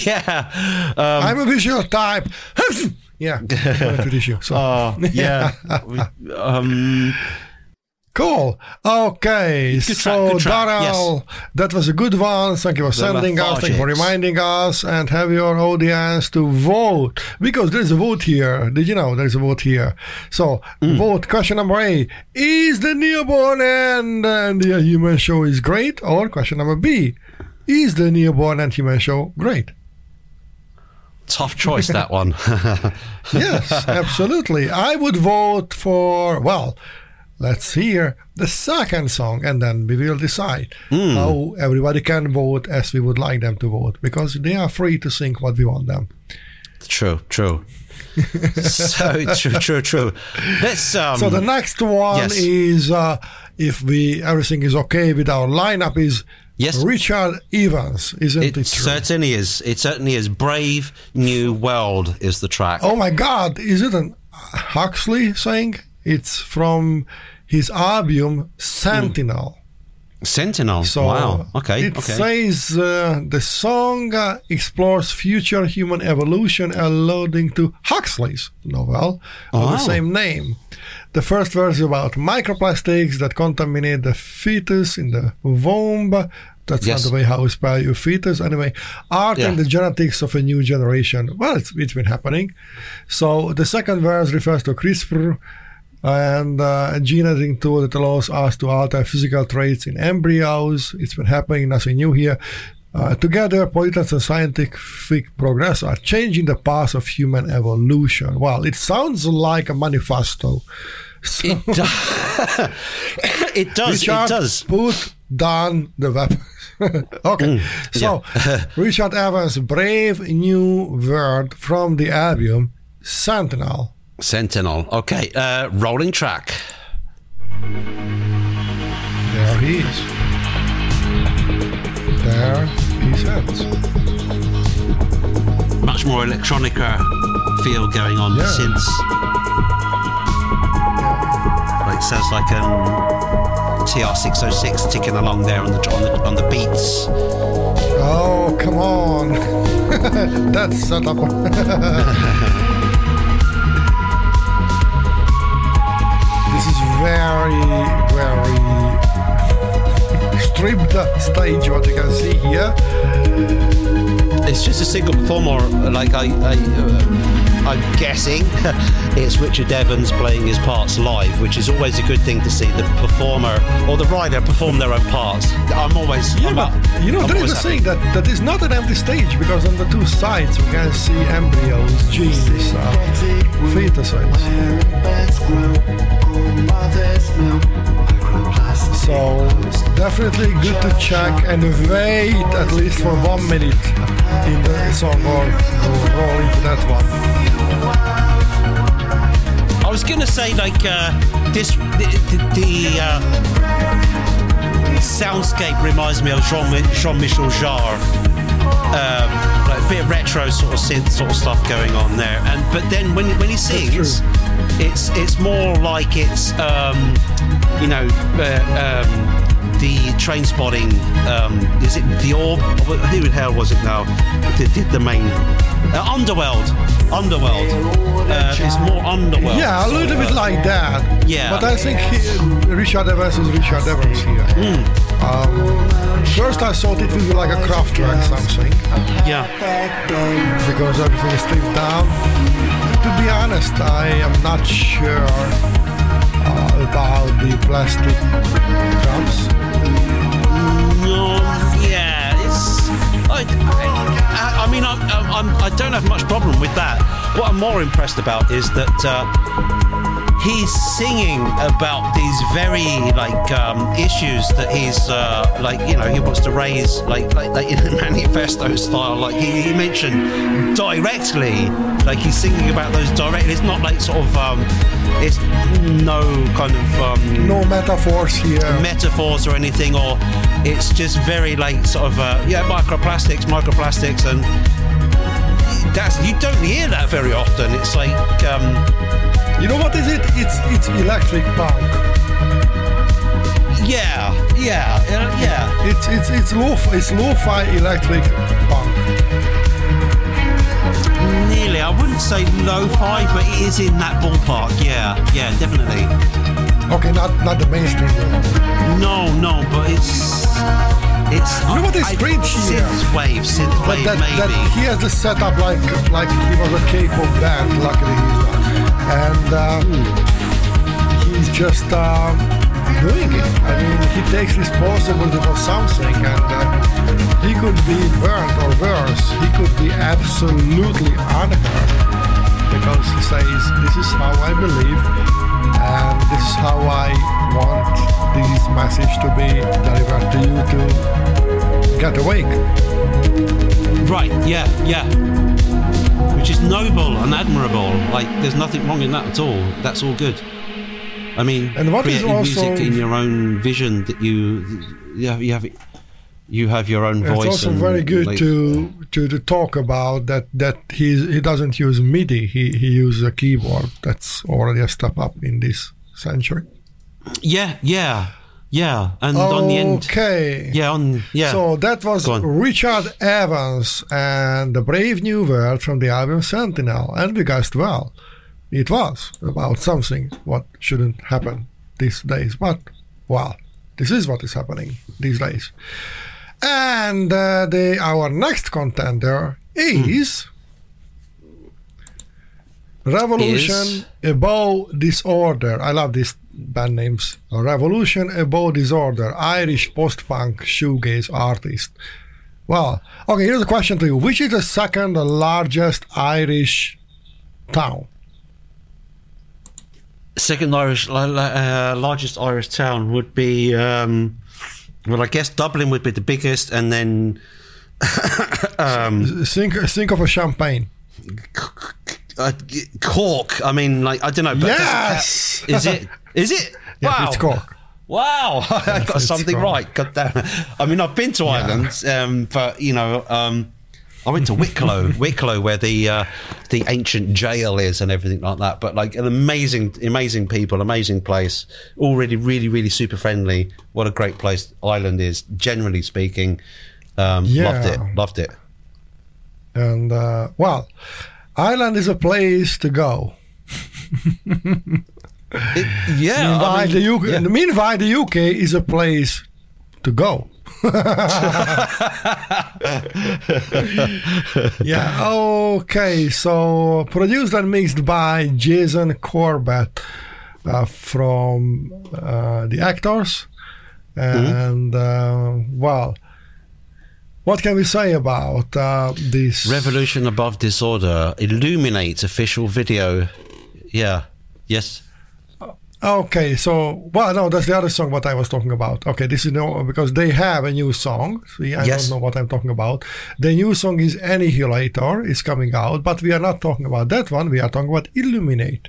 yeah, um, I'm a visual type. yeah, connective tissue. So. uh, yeah, um, Cool. Okay. Good so, track, Darrell, that was a good one. Thank you for sending us. Thank you for reminding us and have your audience to vote because there's a vote here. Did you know there's a vote here? So, Hmm. vote question number A Is the newborn and, and the human show is great? Or question number B Is the newborn and human show great? tough choice that one. Yes, absolutely. I would vote for, well, let's hear the second song and then we will decide Hmm. how everybody can vote as we would like them to vote because they are free to sing what we want them. true, true. so true, true, true. Let's um. So the next one yes. is uh, if we everything is okay with our lineup is Yes. Richard Evans, isn't it, It true? certainly is. It certainly is. Brave New World is the track. Oh my God! Is it an Huxley saying? It's from his album Sentinel. Sentinel. So wow. Okay. It okay. says uh, the song uh, explores future human evolution, alluding to Huxley's novel of Wow. the same name. The first verse is about microplastics that contaminate the fetus in the womb. That's Yes. not the way how we spell your fetus. Anyway, art Yeah. and the genetics of a new generation. Well, it's, it's been happening. So the second verse refers to CRISPR and uh, a gene editing tool that allows us to alter physical traits in embryos. It's been happening, nothing new here. Uh, together, politics and scientific progress are changing the path of human evolution. Well, it sounds like a manifesto. So, It, do- it does. Richard, It does. put down the weapons. okay, so Richard Evans' brave new word from the album Sentinel. Sentinel. Okay. Uh, rolling track. There he is. There he sits. Much more electronica feel going on Yeah. since. Like sounds like um, TR606 ticking along there on the on the on the beats. Oh, come on. That's set up. very, very stripped stage, what you can see here. It's just a single performer. Like I, I uh, I'm guessing it's Richard Evans playing his parts live, which is always a good thing to see the performer or the rider perform their own parts. I'm always, Yeah, I'm but you know, I'm there is a happy. thing that, that is not an empty stage because on the two sides we can see embryos, genes, uh, fetuses. So it's definitely good to check and wait at least for one minute in the song or, or roll into that one. I was gonna say like uh, this the, the, the uh, soundscape reminds me of Jean Jean Michel Jarre. Um, like a bit of retro sort of synth sort of stuff going on there, and but then when when he sings, it's it's more like it's um, you know uh, um, the Trainspotting. Um, is it the orb? Who the hell was it now? Did, did the main uh, Underworld? Underworld. Uh, it's more Underworld. Yeah, a little bit like that. Yeah. But I think he, Richard Evans is Richard Evans here. Hmm. Um, first I thought it would be like a craft track something. yeah. because everything is stripped down. To be honest, I am not sure uh, about the plastic drums. No, yeah, it's. I, I, I mean, I'm, I'm, I don't have much problem with that. What I'm more impressed about is that uh, he's singing about these very like um, issues that he's uh, like, you know, he wants to raise, like, like, like in a manifesto style. Like he, he mentioned directly, like he's singing about those directly. It's not like sort of, um, it's no kind of. Um, No metaphors here. metaphors or anything, or it's just very like sort of uh, yeah, microplastics, microplastics, and that's you don't hear that very often. It's like um, you know what is it? It's it's electric punk. yeah, yeah, uh, yeah. It's it's it's lo it's lo-fi electric punk. Nearly, I wouldn't say lo-fi, but it is in that ballpark. Yeah, yeah, definitely. Okay, not not the mainstream. No, no, but it's it's. You know what is I- strange here? Synth wave, synth But wave, that, maybe. that he has the setup like like he was a K-pop band. Luckily he's not, and uh, he's just um, doing it. I mean, he takes responsibility for something, and uh, he could be burnt or worse. He could be absolutely unheard because he says, "This is how I believe, and this is how I want this message to be delivered to you to get awake." Right, yeah, yeah. Which is noble and admirable. Like, there's nothing wrong in that at all. That's all good. I mean, And what is creating also- music in your own vision that you, you have, you have, you have your own voice. It's also very good like- to, to to talk about that that he he doesn't use MIDI. He he uses a keyboard. That's already a step up in this century. Yeah, yeah, yeah. And on the end, Okay. yeah, on yeah. So that was Richard Evans and the Brave New World from the album Sentinel, and we guessed well. It was about something what shouldn't happen these days, but well, this is what is happening these days. And uh, the our next contender is Revolution Above Disorder. I love these band names. Revolution Above Disorder, Irish post-punk shoegaze artist. Well, okay, here's a question to you. Which is the second largest Irish town? Second Irish, uh, largest Irish town would be, um, well, I guess Dublin would be the biggest, and then Think, think of a champagne. Uh, Cork. I mean, like I don't know. But Yes! is it? Is it? Yeah, wow. it's Cork. Wow, I got something Cork. right. God damn. I mean, I've been to Ireland, um, but you know, um, I went to Wicklow, Wicklow, where the uh, the ancient jail is and everything like that. But like an amazing, amazing people, amazing place. Already, really, really super friendly. What a great place Ireland is, generally speaking. Um, Loved it. Loved it. And, uh, well, Ireland is a place to go. It- yeah. I Meanwhile, mean, the UK, yeah. meanwhile, the UK is a place to go. yeah. Okay. So produced and mixed by Jason Corbett uh, from uh, the Actors, and uh, well, what can we say about uh, this? Revolution Above Disorder illuminates official video. Yeah. Yes. Okay, so well, no, that's the other song what I was talking about. Okay, this is no because they have a new song. See, I Yes. don't know what I'm talking about. The new song is Annihilator is coming out, but we are not talking about that one. We are talking about Illuminate.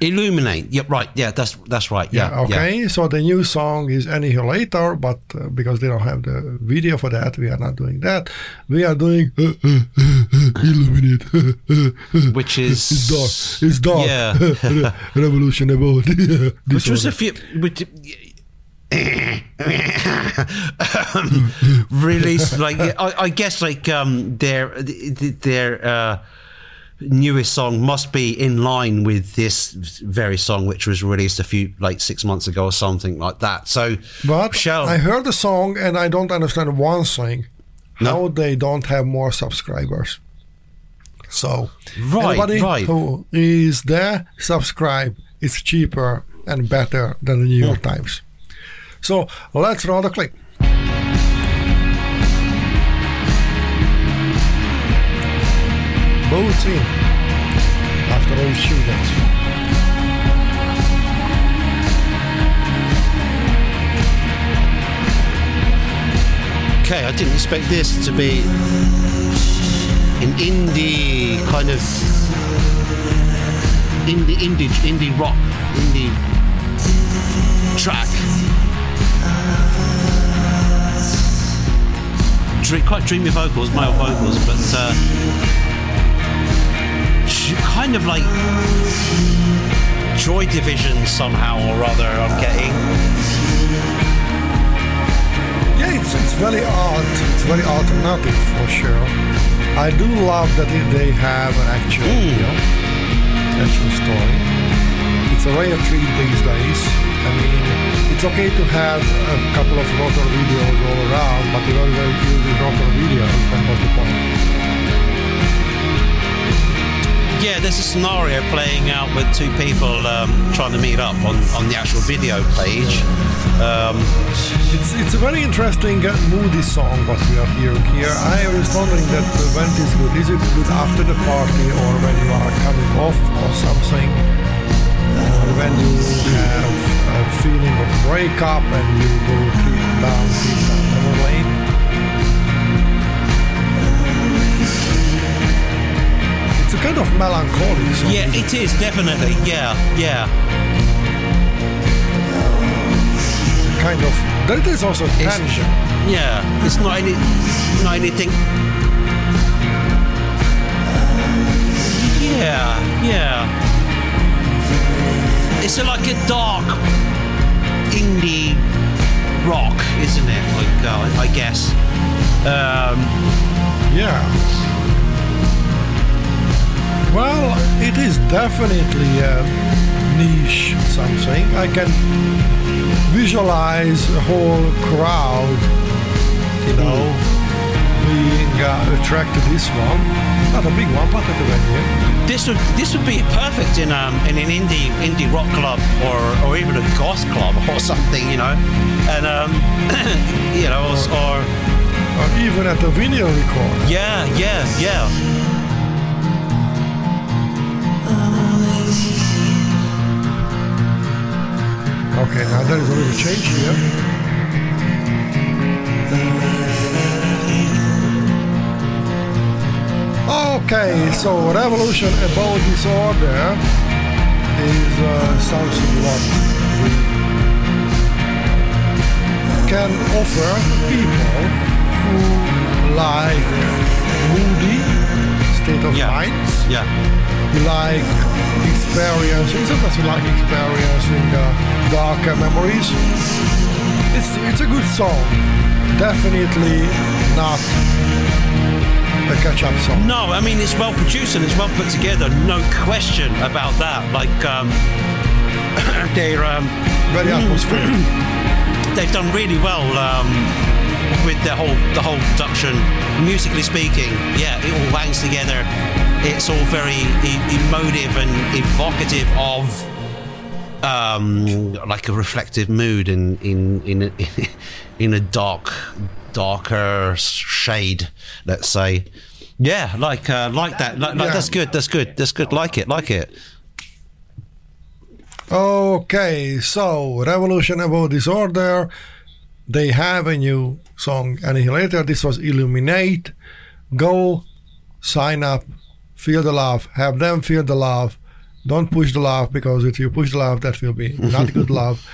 Illuminate. Yeah. Right. Yeah. That's that's right. Yeah. okay, so the new song is Annihilator, but uh, because they don't have the video for that, we are not doing that. We are doing uh, uh, uh, Illuminate. Which is it's dark. It's dark. Yeah. Revolution about. Which was a few. Which, um, released like I, I guess like um their their uh newest song must be in line with this very song which was released a few like six months ago or something like that so But shall I heard the song and I don't understand one thing. No? How they don't have more subscribers. So Right, anybody right. who is there, subscribe. It's cheaper and better than the New York Hmm. Times. So let's roll the clip. Boots in after those shootings. okay I didn't expect this to be an indie kind of indie indie indie rock indie track quite dreamy vocals male vocals but uh, kind of like Joy Division somehow or other I'm getting Yeah, it's, it's very odd. It's very alternative for sure. I do love that they have an actual, Mm. you know, actual story. It's a rare treat these days. I mean, it's okay to have a couple of rotor videos all around, but if everybody uses rotor videos, then what's the point? Yeah, there's a scenario playing out with two people um, trying to meet up on, on the actual video page. Um, It's it's a very interesting uh, moody song what we are hearing here. I was wondering that uh, when it is good, is it good after the party or when you are coming off or something? Or when you have a feeling of breakup and you go down, keep down lane? It's a kind of melancholic song. yeah, it is definitely. Yeah, yeah. kind of. But it is also tension. Yeah, it's not any, not anything. Yeah, yeah. It's a, like a dark indie rock, isn't it? Like uh, I guess. Um, Yeah. Well, it is definitely a niche something. I can visualize a whole crowd, you know, being uh, attracted to this one. Not a big one, but at the venue. this would this would be perfect in um in an indie indie rock club or or even a goth club or something, you know, and um you know or, or Or even at the video record. yeah yeah yeah. Okay, now there is a little change here. Okay, so Revolution Above Disorder is uh, something what we can offer people who like moody state of Yeah. minds Yeah. you like experiencing, sometimes you like experiencing uh, darker memories. It's, it's a good song. Definitely not a catch-up song. No, I mean it's well produced and it's well put together. No question about that. Like um, they're um, Very atmospheric. they've done really well um, with the whole the whole production, musically speaking, yeah, it all hangs together. It's all very e- emotive and evocative of um, like a reflective mood in in in in a dark darker shade, let's say. Yeah, like uh, like that. Like, like Yeah. that's good. That's good. That's good. Like it. Like it. Okay, so Revolution Above Disorder. They have a new song Annihilator. This was Illuminate. Go, sign up, feel the love, have them feel the love. Don't push the love because if you push the love, that will be not good love.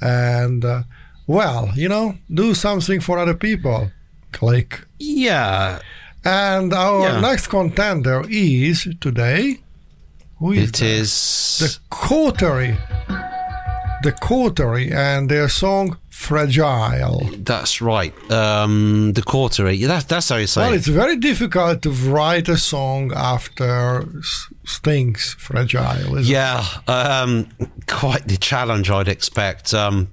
And, uh, well, you know, do something for other people. Click. Yeah, And our Yeah. next contender is today. Who is it that? is. The Coterie. The Coterie and their song Fragile. That's right. Um, the quarter. Yeah, that, that's how you say. Well, it. it's very difficult to write a song after Sting's Fragile. Isn't Yeah, um, quite the challenge I'd expect. Um,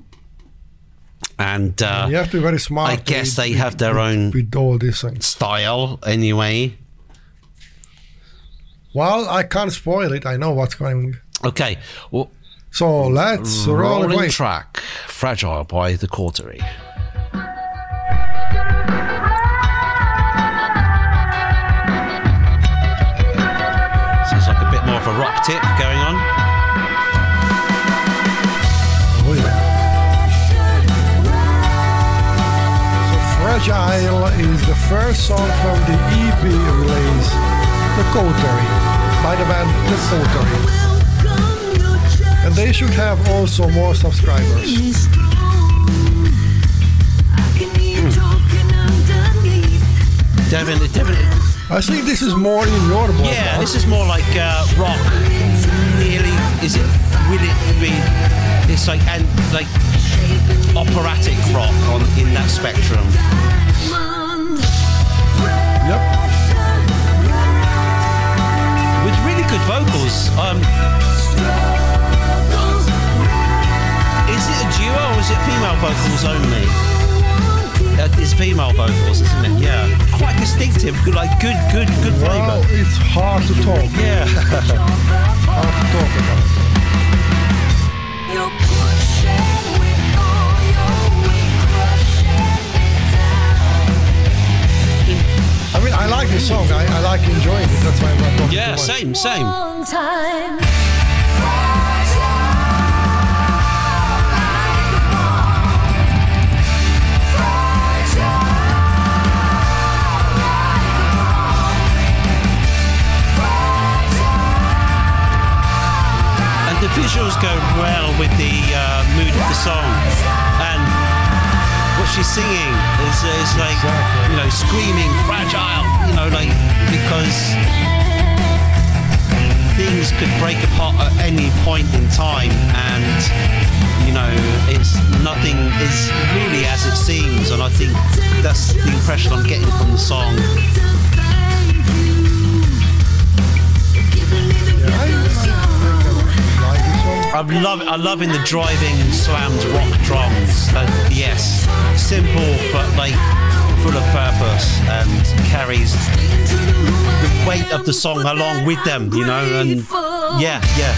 and uh. You have to be very smart. I guess with- they have their with- own With all these things. style anyway. Well, I can't spoil it. I know what's going Okay, well, So let's roll rolling away. track, "Fragile" by the Coterie. Sounds like a bit more of a rock tip going on. Oh, yeah. So Fragile is the first song from the EP release, The Coterie, by the band The Coterie. And they should have also more subscribers. Devin, Devin, I think this is more in your ballpark. yeah, this is more like uh, rock. Nearly, is it? Will it be? It's like and like operatic rock on in that spectrum. Yep. with really good vocals. Um, or is it female vocals only? Uh, it's female vocals, isn't it? Yeah, quite distinctive. Good, like good, good, good Well, flavour. it's hard to talk. Yeah, Hard to talk about. I mean, I like this song. I, I like enjoying it. That's why I'm not talking yeah, too much. same, same. The visuals go well with the uh, mood of the song. And what she's singing is, is like, Exactly. you know, screaming, fragile, you know, like, because things could break apart at any point in time. And, you know, it's nothing is really as it seems. And I think that's the impression I'm getting from the song. I love in the driving slammed rock drums. Uh, yes, simple but like full of purpose and carries the weight of the song along with them. You know, and yeah, yeah,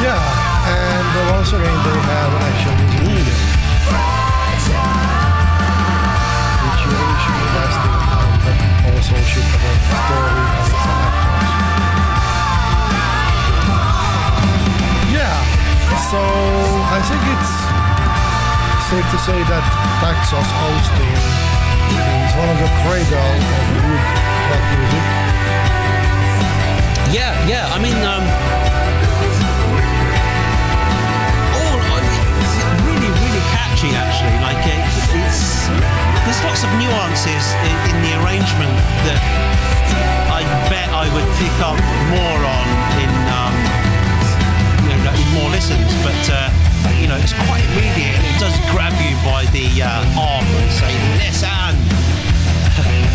Yeah, and again, they have an action so I think it's safe to say that Texas Austin is one of the cradle of good rock music. yeah, yeah. I mean, um, all I mean, it's really, really catchy. Actually, like it, it's there's lots of nuances in, in the arrangement that I bet I would pick up more on in um, more listens. But uh, you know, it's quite immediate. and It does grab you by the uh, arm and say, "Listen."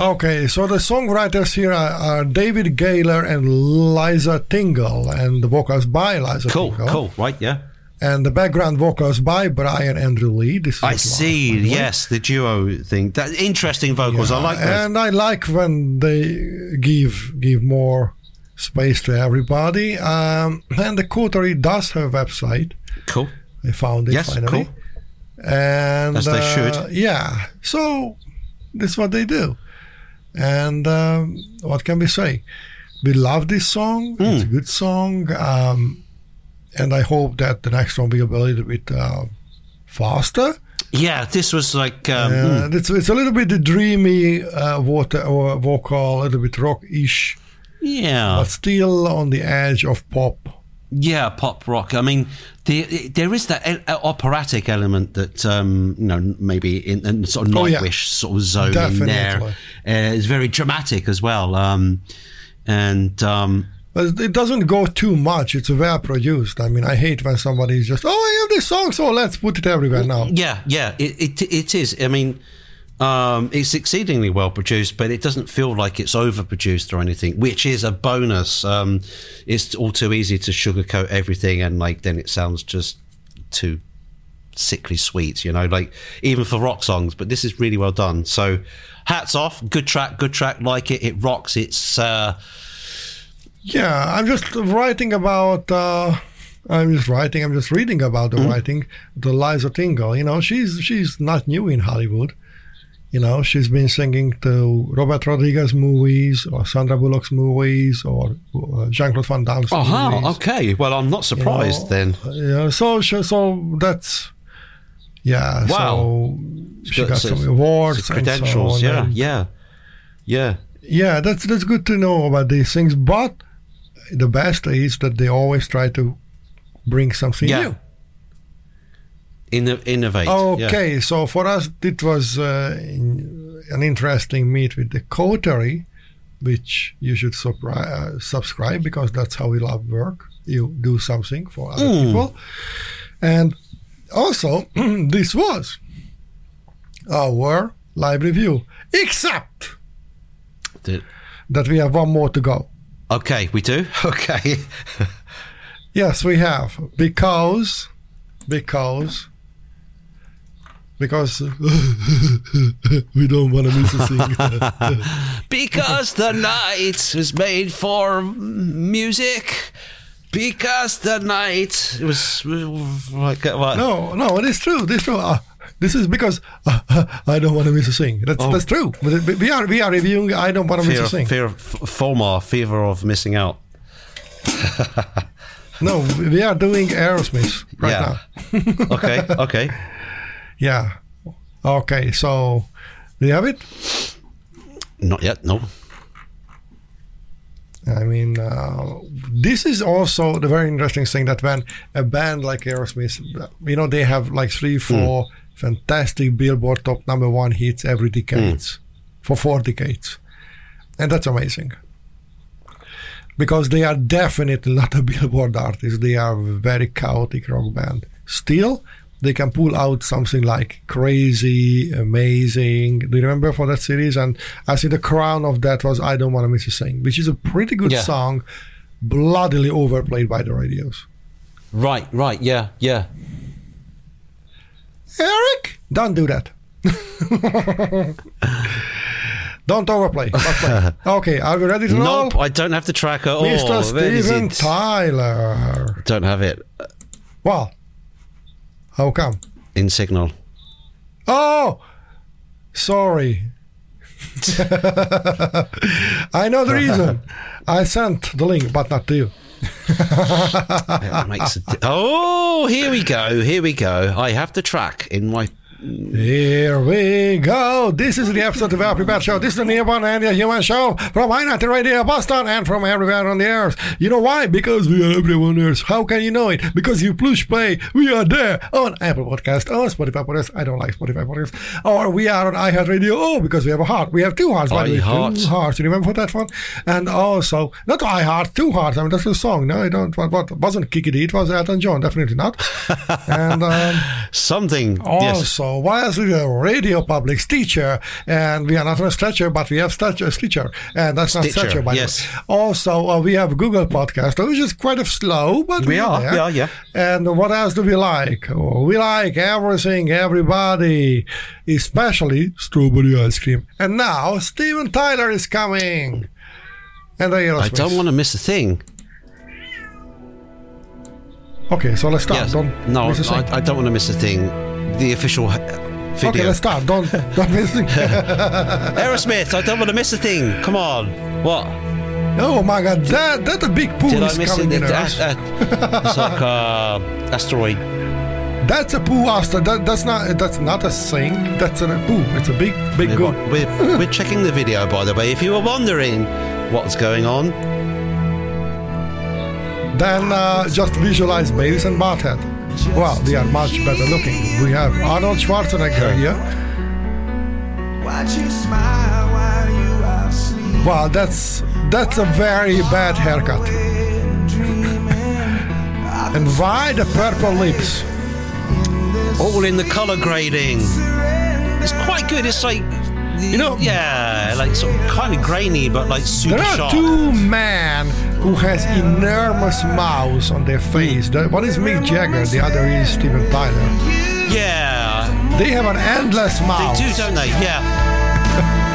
Okay, so the songwriters here are, are David Gaylor and Liza Tingle, and the vocals by Liza Cool, Tingle. cool, right? Yeah. and the background vocals by Brian Andrew Lee. This is I what see. last, by the way. Yes, the duo thing. That interesting vocals. I like those. and I like when they give give more space to everybody. Um, and the Coterie does have a website. Cool. I found it Yes, finally. cool. And As they uh, should. Yeah. So this is what they do. And um, what can we say? We love this song. Hmm. It's a good song. Um, and I hope that the next one will be a little bit uh, faster. Yeah, this was like. Um, And it's, it's a little bit dreamy uh, water, or vocal, a little bit rock-ish, yeah. but still on the edge of pop. Yeah, pop rock. I mean, there, there is that el- operatic element that um, you know maybe in, in sort of Oh, yeah. Sort of zone in there. Uh, it's very dramatic as well. Um, and um, But it doesn't go too much. It's well produced. I mean, I hate when somebody is just, oh, I have this song, so let's put it everywhere now. yeah, yeah, it, it it is. I mean, um, it's exceedingly well produced, but it doesn't feel like it's overproduced or anything, which is a bonus. Um, it's all too easy to sugarcoat everything, and like then it sounds just too sickly sweet, you know, like even for rock songs. But this is really well done. So, hats off, good track, good track, like it, it rocks. It's uh, Yeah, I'm just writing about. Uh, I'm just writing. I'm just reading about the writing. The Liza Tingle. You know, she's she's not new in Hollywood. You know, she's been singing to Robert Rodriguez movies or Sandra Bullock's movies or Jean Claude Van Damme's oh, movies. okay. Well, I'm not surprised then. Yeah, so so, so that's yeah. Wow. So she got got some- some awards, Some so credentials, on, yeah, yeah, yeah. yeah. That's that's good to know about these things. But the best is that they always try to bring something Yeah. new. Inno- innovate. yeah. Okay, so for us it was uh, in- an interesting meet with the Coterie, which you should uh, subscribe because that's how we love work. You do something for other Hmm. people, and also this was our live review, except The- that we have one more to go. Okay, we do. Okay. Yes, we have because because because we don't want to miss a thing. because the night was made for music. Because the night was like what? no, no, it is true. This is true. Uh, this is because uh, I don't want to miss a thing. That's Oh. that's true. We are we are reviewing. I don't want to miss fear, a thing. fear of FOMO, fear of missing out. No, we are doing Aerosmith right yeah. now. okay. Okay. Yeah. Okay. So, do you have it? Not yet. No. I mean, uh, this is also the very interesting thing that when a band like Aerosmith, you know, they have like three, four fantastic Billboard top number one hits every decades for four decades, and that's amazing. Because they are definitely not a Billboard artist; they are a very chaotic rock band. Still, they can pull out something like crazy, amazing. Do you remember for that series? And I think the crown of that was "I Don't Want to Miss a Thing," which is a pretty good Yeah. song, bloodily overplayed by the radios. Right. Right. Yeah. Yeah. Eric, don't do that. don't overplay. okay, are we ready to roll? Nope. I don't have the tracker. all. Mr. Is Steven? Tyler. Don't have it Well, how come? in Signal. Oh, sorry. I know the reason. I sent the link, but not to you. It makes a di- oh, here we go. Here we go. I have the track in my. Here we go. This is the episode of the Prepared Show. This is the Near One and the Human Show from United Radio Boston and from everywhere on the earth. You know why? Because we are everywhere on earth. How can you know it? Because you push play. We are there on Apple Podcast, on Spotify Podcast. I don't like Spotify Podcast. Or we are on iHeartRadio. Oh, because we have a heart. We have two hearts. by the way. Two hearts. You remember that one? And also, not iHeart, two hearts. I mean, that's a song. No, I don't. What, what wasn't Kiki Dee? It was Elton John. Definitely not. and um, Something. yes. So why else we are radio public's teacher, and we are not on a stretcher, but we have stretcher, stitcher, and that's not Stitcher, stretcher, by yes. the way. Also, uh, we have Google Podcast, which is quite slow, but We are, there. we are, yeah. And what else do we like? Oh, we like everything, everybody, especially strawberry ice cream. And now Steven Tyler is coming. And I don't want to miss a thing. Okay, so let's start. Yes. Don't no, a. I, I don't want to miss a thing. The official video. Okay, let's start. Don't don't miss thing. Aerosmith, I don't want to miss a thing. Come on. What? oh my god, that that a big pool Did I is miss coming it? in That- it's like uh, asteroid. That's a poo aster. That, that's not that's not a sink. That's a poo. It's a big big We're, goop. we're, we're checking the video, by the way. If you were wondering what's going on, Then uh, just visualize Beavis and Butthead. Well, they are much better looking. We have Arnold Schwarzenegger here. Watch you smile while you are asleep. Wow, that's that's a very bad haircut. and why the purple lips? all in the color grading. It's quite good. It's like, You know- yeah, like sort of kind of grainy, but like super There are sharp. two men who has enormous mouths on their face. The, one is Mick Jagger, the other is Steven Tyler. Yeah, They have an endless mouth. they do, don't they? Yeah.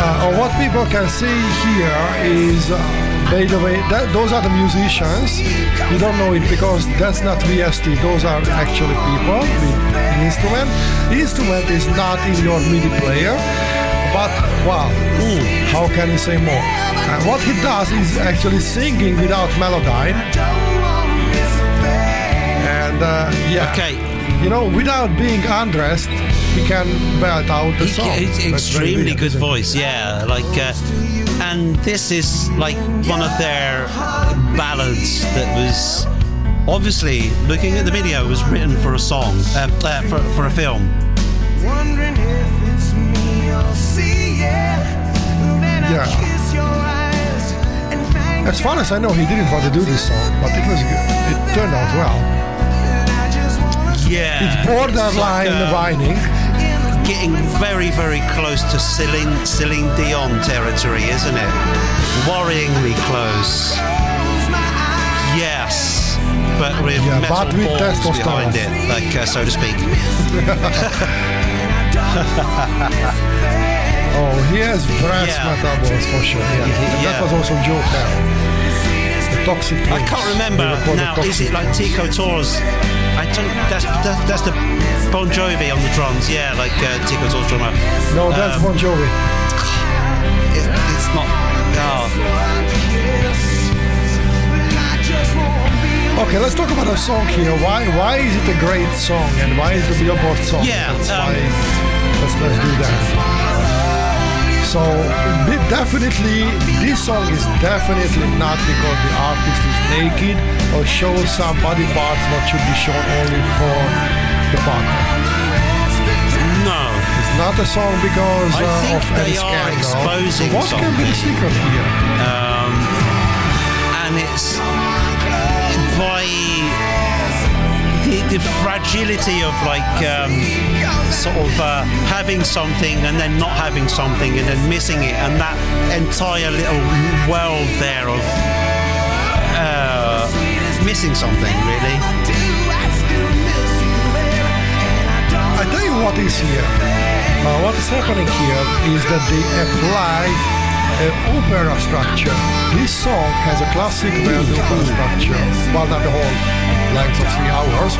Uh, uh, what people can see here is, uh, by the way, that, those are the musicians. You don't know it because that's not VST. Those are actually people with an instrument. The instrument is not in your MIDI player, but wow, how can you say more? And what he does is actually singing without melody. And uh, yeah, Okay. you know, without being undressed, he can belt out the He- song. It's That's very extremely good voice, yeah. Like, uh, and this is like one of their ballads that was obviously looking at the video was written for a song, uh, uh, for for a film. Yeah. Then I Yeah. kiss your eyes and thank As far as I know, he didn't want to do this song, but it was good. It turned out well. I just wanna Yeah, It's borderline It's like, uh, whining. getting very, very close to Celine, Celine Dion territory, isn't it? Worryingly close. close. Yes, but with Yeah, metal but with balls testosterone. behind it, like uh, so to speak. Oh, he has brass Yeah. metal balls for sure. Yeah. And that was also Joe Bell. The Toxic I can't remember They were called the now. Is it like Tico Torres? I don't. That's that's, that's the Bon Jovi on the drums. Yeah, like uh, Tico Torres drummer. No, that's Um, Bon Jovi. It, it's not. Oh, Okay, let's talk about a song here. Why why is it a great song and why is it a Billboard song? Yeah, That's um, why. Let's let's do that. So definitely, this song is definitely not because the artist is naked or shows some body parts that should be shown only for the partner. no. It's not a song because uh, of any scandal. exposing what can be the secret here? and it's the, fragility of like um, sort of uh, having something and then not having something and then missing it and that entire little world there of uh, missing something really I tell you what is here. Uh, what is happening here is that they apply an opera structure. This song has a classic Verdi opera structure. Well, not the whole length of three hours,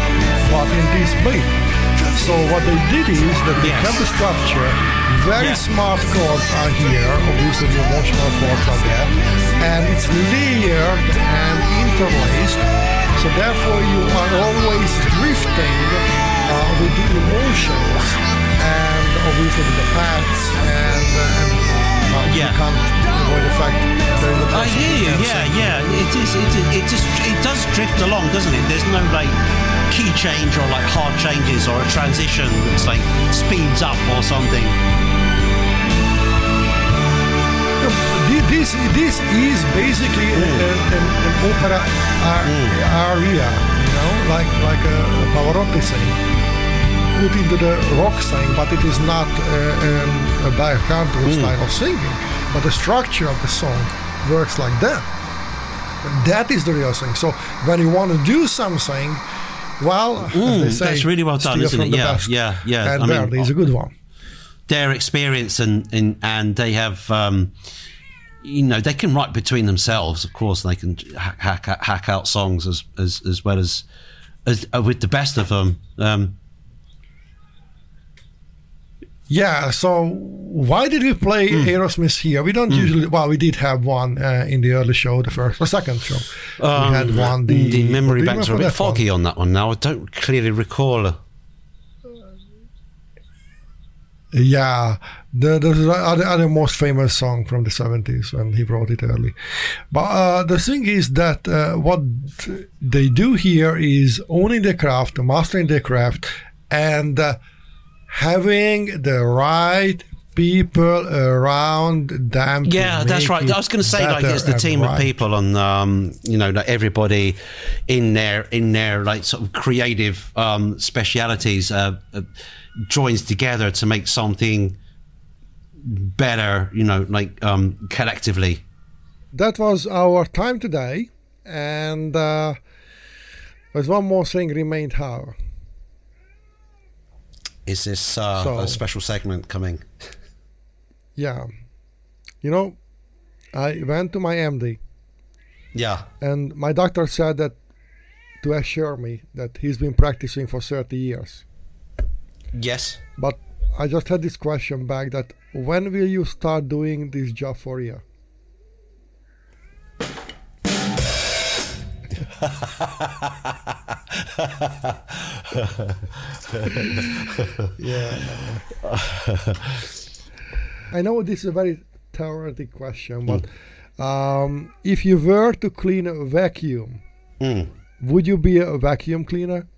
but in this beat. So what they did is that they Yes. kept the structure. Very Yeah. smart chords are here. Obviously, the emotional chords are there, and it's layered and interlaced. So therefore, you are always drifting uh, with the emotions and obviously with the pads and, uh, and uh, you Yeah. The fact is I hear you. Yeah, yeah. It is. It, it just. It does drift along, doesn't it? There's no like key change or like hard changes or a transition that's like speeds up or something. This, this is basically a- a- an, an opera Mm. aria, you know, like like a Pavarotti thing, put into the rock thing, but it is not uh, um, a back country style of singing. But the structure of the song works like that. That is the real thing. So when you want to do something, well, as they say, that's really well done, isn't it? the Yeah, best. yeah, yeah. And I there, mean, there's a good one. their experience and and, and they have um, you know they can write between themselves of course they can hack hack, hack out songs as as, as well as, as uh, with the best of them um, Yeah, so why did we play Hmm. Aerosmith here? We don't usually. Well, we did have one uh, in the early show, the first or second show. we had one. The, Um, the memory banks are a bit that one? foggy on that one now I don't clearly recall Yeah, the the other, other most famous song from the seventies when he wrote it early. But uh, the thing is that uh, what they do here is owning the craft, mastering the craft, and uh, having the right people around them. Yeah, that's right. I was going to say, like, it's the team of people, and um, you know, like everybody in their in their like sort of creative um, specialities uh, uh, joins together to make something better. You know, like um, collectively. that was our time today, and uh, there's one more thing remained. How? Is this uh, So- a special segment coming? Yeah, you know, I went to my MD, Yeah. and my doctor said that to assure me that he's been practicing for 30 years. Yes. But I just had this question back: that when will you start doing this job for real? Yeah. I know this is a very theoretic question, but um, if you were to clean a vacuum, Mm. would you be a vacuum cleaner?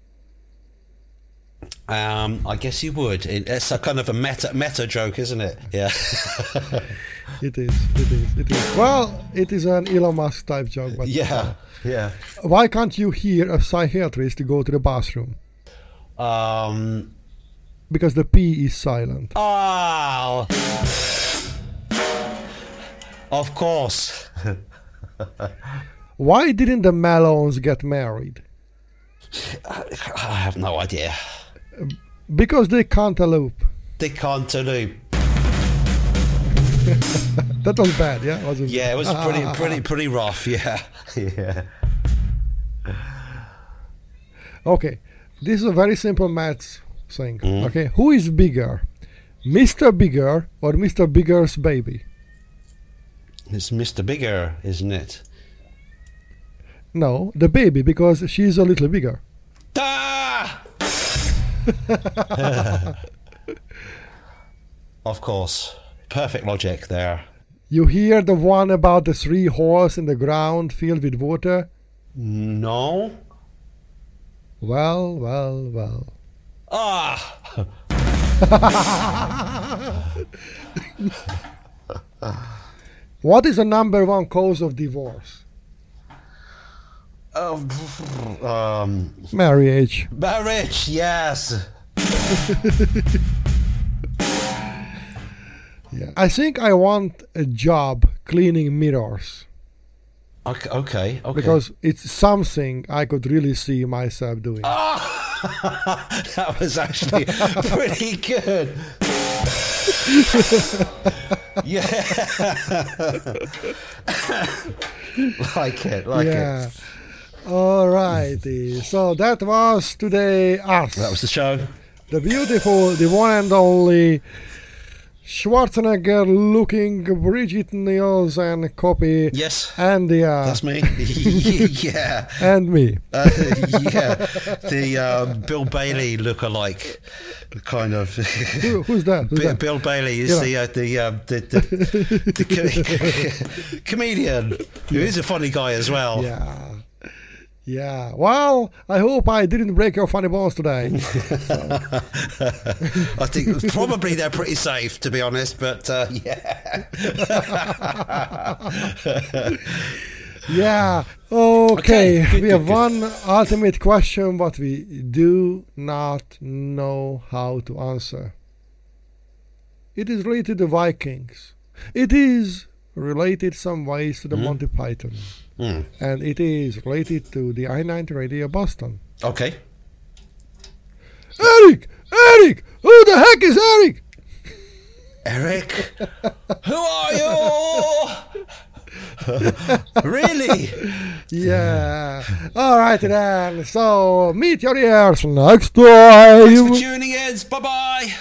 Um, I guess you would. It's a kind of a meta meta joke, isn't it? Yeah. It is. It is. It is. Well, it is an Elon Musk type joke, but yeah. Yeah. why can't you hear a psychiatrist to go to the bathroom? Um. Because the P is silent. Oh. Of course. Why didn't the Malones get married? I have no idea. Because they cantaloupe. They cantaloupe. That was bad, yeah? Wasn't it? Yeah, it was pretty, pretty, pretty rough. Yeah. Yeah. Okay, this is a very simple maths thing. Mm. Okay, who is bigger, Mr. Bigger or Mr. Bigger's baby? It's Mr. Bigger, isn't it? No, the baby because she's a little bigger. Ah! of course. Perfect logic there. You hear the one about the three holes in the ground filled with water? No. Well, well, well. Ah! What is the number one cause of divorce? Oh, um, Marriage. marriage, yes. Yeah. I think I want a job cleaning mirrors Okay, okay. okay. because it's something I could really see myself doing. Ah! that was actually pretty good. yeah. like it, like yeah. it. Alrighty. So that was today us. That was the show. the beautiful, the one and only Schwarzenegger looking Brigitte Nielsen copy. Yes, And the uh, that's me. yeah. and me. Uh, yeah, the um, Bill Bailey look-alike, kind of. Who, who's that? Who's Bi- that? Bill Bailey is Yeah. the uh, the, um, the the, the co- comedian who is a funny guy as well. Yeah. Yeah. Well, I hope I didn't break your funny bones today. I think probably they're pretty safe, to be honest. But uh, yeah, yeah. Okay, Okay, good, we good, have good. one ultimate question, but we do not know how to answer. It is related to Vikings. It is related some ways to the Monty Python, Hmm. and it is related to the I-90 Radio Boston. Okay. Eric, Eric, who the heck is Eric? Eric, who are you? really? Yeah. All right then. So meet your ears next time. Thanks for tuning in. Bye bye.